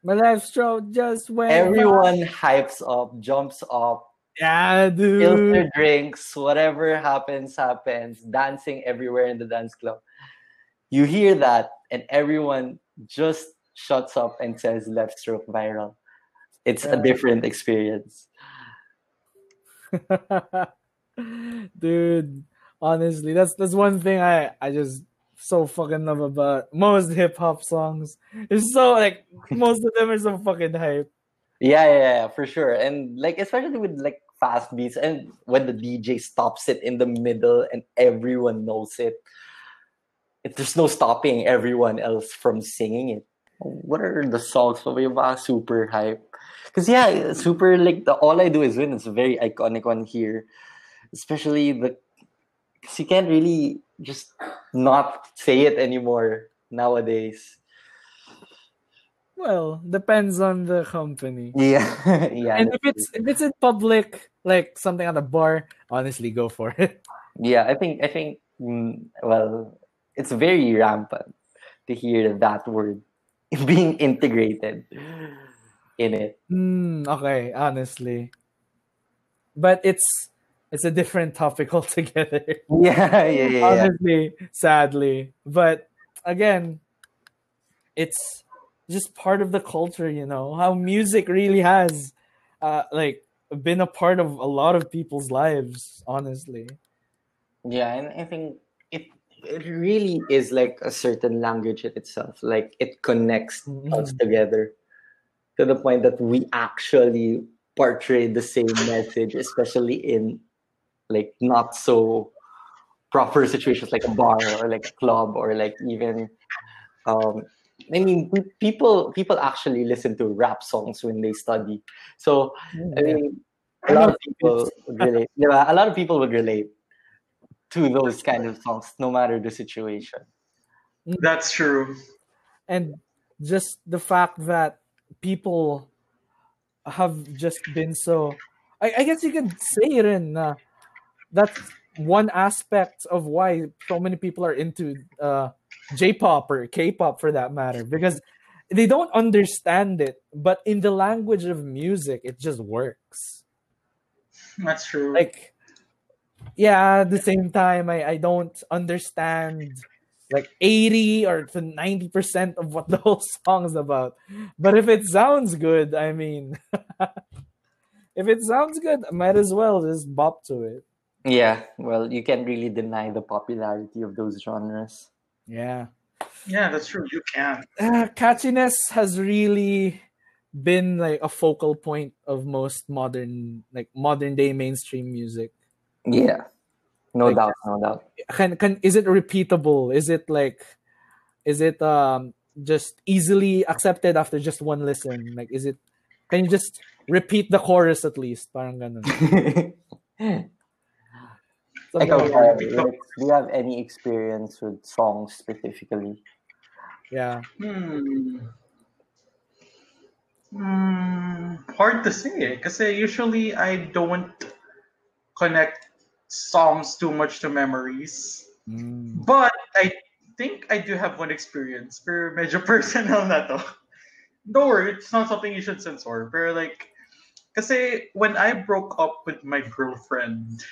My left stroke just went. everyone hypes up jumps up Yeah, dude. their drinks whatever happens happens. Dancing everywhere in the dance club. You hear that and everyone just shuts up and says left stroke viral. It's a different experience. Dude, honestly, that's that's one thing I I just so fucking love about most hip hop songs. It's so like most of them are so fucking hype. Yeah, yeah, yeah, for sure. And like especially with like fast beats and when the DJ stops it in the middle and everyone knows it. If there's no stopping everyone else from singing it. What are the songs for yung mga super hype? Because yeah, super like the all I do is win. It's a very iconic one here. Especially the because you can't really just not say it anymore nowadays. Well, depends on the company. Yeah. yeah. And if it's if it's in public, like something at a bar, honestly, go for it. Yeah, I think I think mm, well, it's very rampant to hear that word being integrated in it. Hmm, okay, honestly. But it's it's a different topic altogether. Yeah, yeah, yeah. yeah. honestly, sadly. But again, it's just part of the culture, you know, how music really has uh like been a part of a lot of people's lives, honestly. Yeah, and I think it it really is like a certain language in itself. Like it connects us Mhm. together to the point that we actually portray the same message, especially in like not so proper situations like a bar or like a club or like even um I mean people people actually listen to rap songs when they study. So I mean a lot of people would relate. Yeah, a lot of people would relate to those kind of songs, no matter the situation. That's true. and just the fact that people have just been so I, I guess you could say rin na that's one aspect of why so many people are into uh, J-pop or K-pop for that matter because they don't understand it but in the language of music it just works. That's true. like yeah at the same time I, I don't understand like 80 or to 90 percent of what the whole song is about. But if it sounds good i mean if it sounds good I might as well just bop to it Yeah, well, you can't really deny the popularity of those genres. yeah yeah, that's true. You can. uh, catchiness has really been like a focal point of most modern like modern day mainstream music Yeah, no Like- doubt, no doubt. can can is it repeatable is it like is it um just easily accepted after just one listen like is it can you just repeat the chorus at least parang ganun Something Ikaw, like Kyle, that. like, do you have any experience with songs specifically? yeah Hmm. Hmm. Hard to say. Because usually I don't connect songs too much to memories. Mm. But I think I do have one experience. Pero medyo personal na to. Don't worry, it's not something you should censor. Pero like, kasi when I broke up with my girlfriend,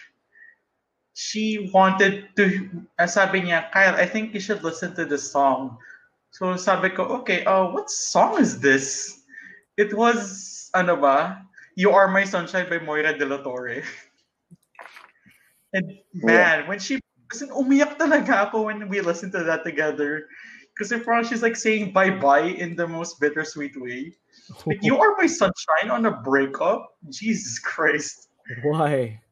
she wanted to, uh, sabi niya, Kyle, I think you should listen to this song. So sabi ko, okay, uh, what song is this? It was, ano ba? You Are My Sunshine by Moira Dela Torre. And man, when she kasi umiyak talaga ako when we listened to that together. Kasi parang she's like saying bye-bye in the most bittersweet way. Like, you are my sunshine on a breakup? Jesus Christ. why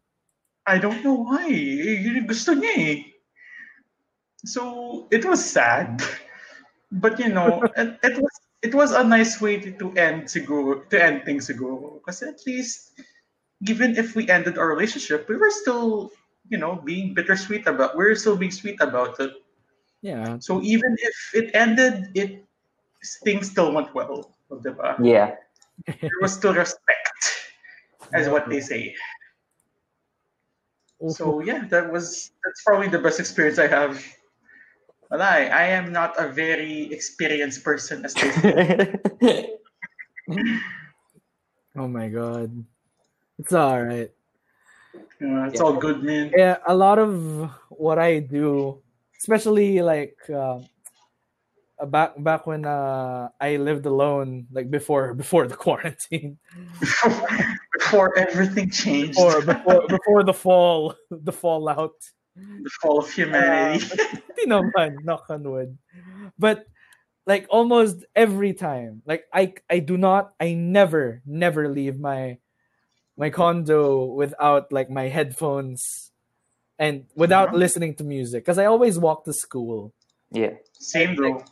I don't know why. Yun yung gusto niya eh. So, it was sad. But you know, it, it was it was a nice way to, to end siguro, to end things siguro. Kasi at least, even if we ended our relationship, we were still, you know, being bittersweet about, we were still being sweet about it. yeah So even if it ended, it things still went well. Diba? Yeah. There was still respect, as what they say. So yeah, that was that's probably the best experience I have. But I, I am not a very experienced person as oh my god. It's all right Uh, it's all good, man. yeah a lot of what i do especially like uh, back back when uh, i lived alone like before before the quarantine Before everything changed, or before before the fall the fallout the fall of humanity. Hindi naman, knock on wood. But like almost every time, like I I do not I never never leave my my condo without like my headphones and without Mhm. listening to music because I always walk to school. yeah. Same bro.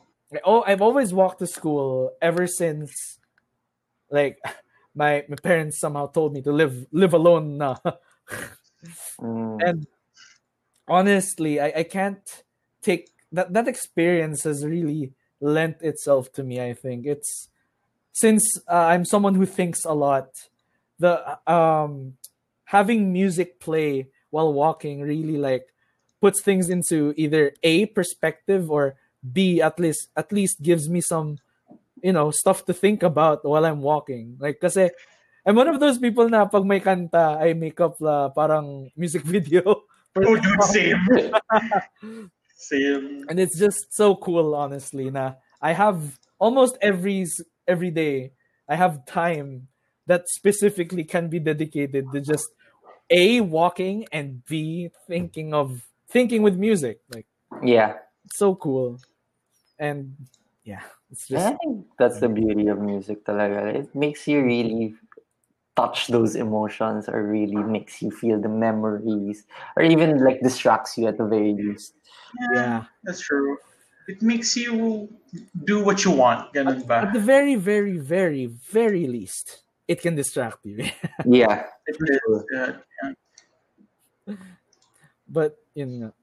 Oh, I've always walked to school ever since like my my parents somehow told me to live live alone na. Mm. and honestly I, I can't take that that experience has really lent itself to me i think it's since uh, i'm someone who thinks a lot the um having music play while walking really like puts things into either a perspective or b at least at least gives me some you know stuff to think about while i'm walking like kasi I'm one of those people na pag may kanta I make up la parang music video for Oh, dude, same. Same. and it's just so cool honestly na i have almost every every day i have time that specifically can be dedicated to just a walking and b thinking of thinking with music like Yeah. so cool and yeah it's And I think that's the beauty of music talaga. It makes you really touch those emotions or really makes you feel the memories or even like distracts you at the very least. yeah That's true. It makes you do what you want. Ganun at the very very very very least it can distract you. Yeah. It is, uh, yeah. but you know,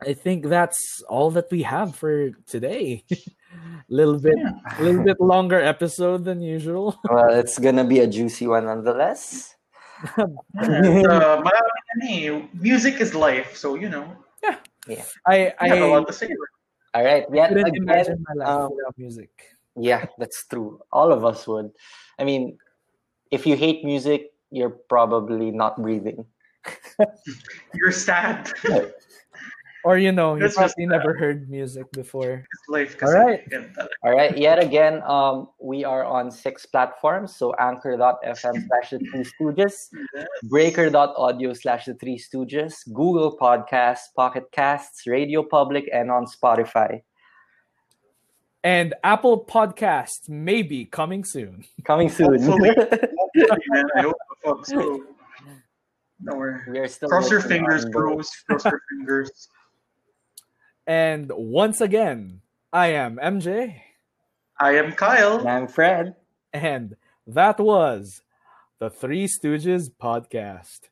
I think that's all that we have for today. little bit, a little bit longer episode than usual. Well, it's gonna be a juicy one nonetheless. And, uh, marami na. Music is life, so you know, Yeah. I I have a lot to say. All right. Yet couldn't again, imagine my life um, without music. Yeah, that's true. All of us would. I mean, if you hate music, you're probably not breathing. You're sad. Or you know, you That's just probably never heard music before. life. All right. All right. Yet again, um, we are on six platforms. So anchor.fm slash the three stooges, breaker.audio slash the three stooges, Google Podcasts, Pocket Casts, Radio Public, and on Spotify. And Apple Podcasts may be coming soon. Coming soon. Hopefully. Hopefully, man. I hope the fuck so. No worry. we are still Cross your fingers, on bros. Cross your fingers. And once again, I am MJ, I am Kyle. the- I'm Fred. and that was the Three Stooges podcast.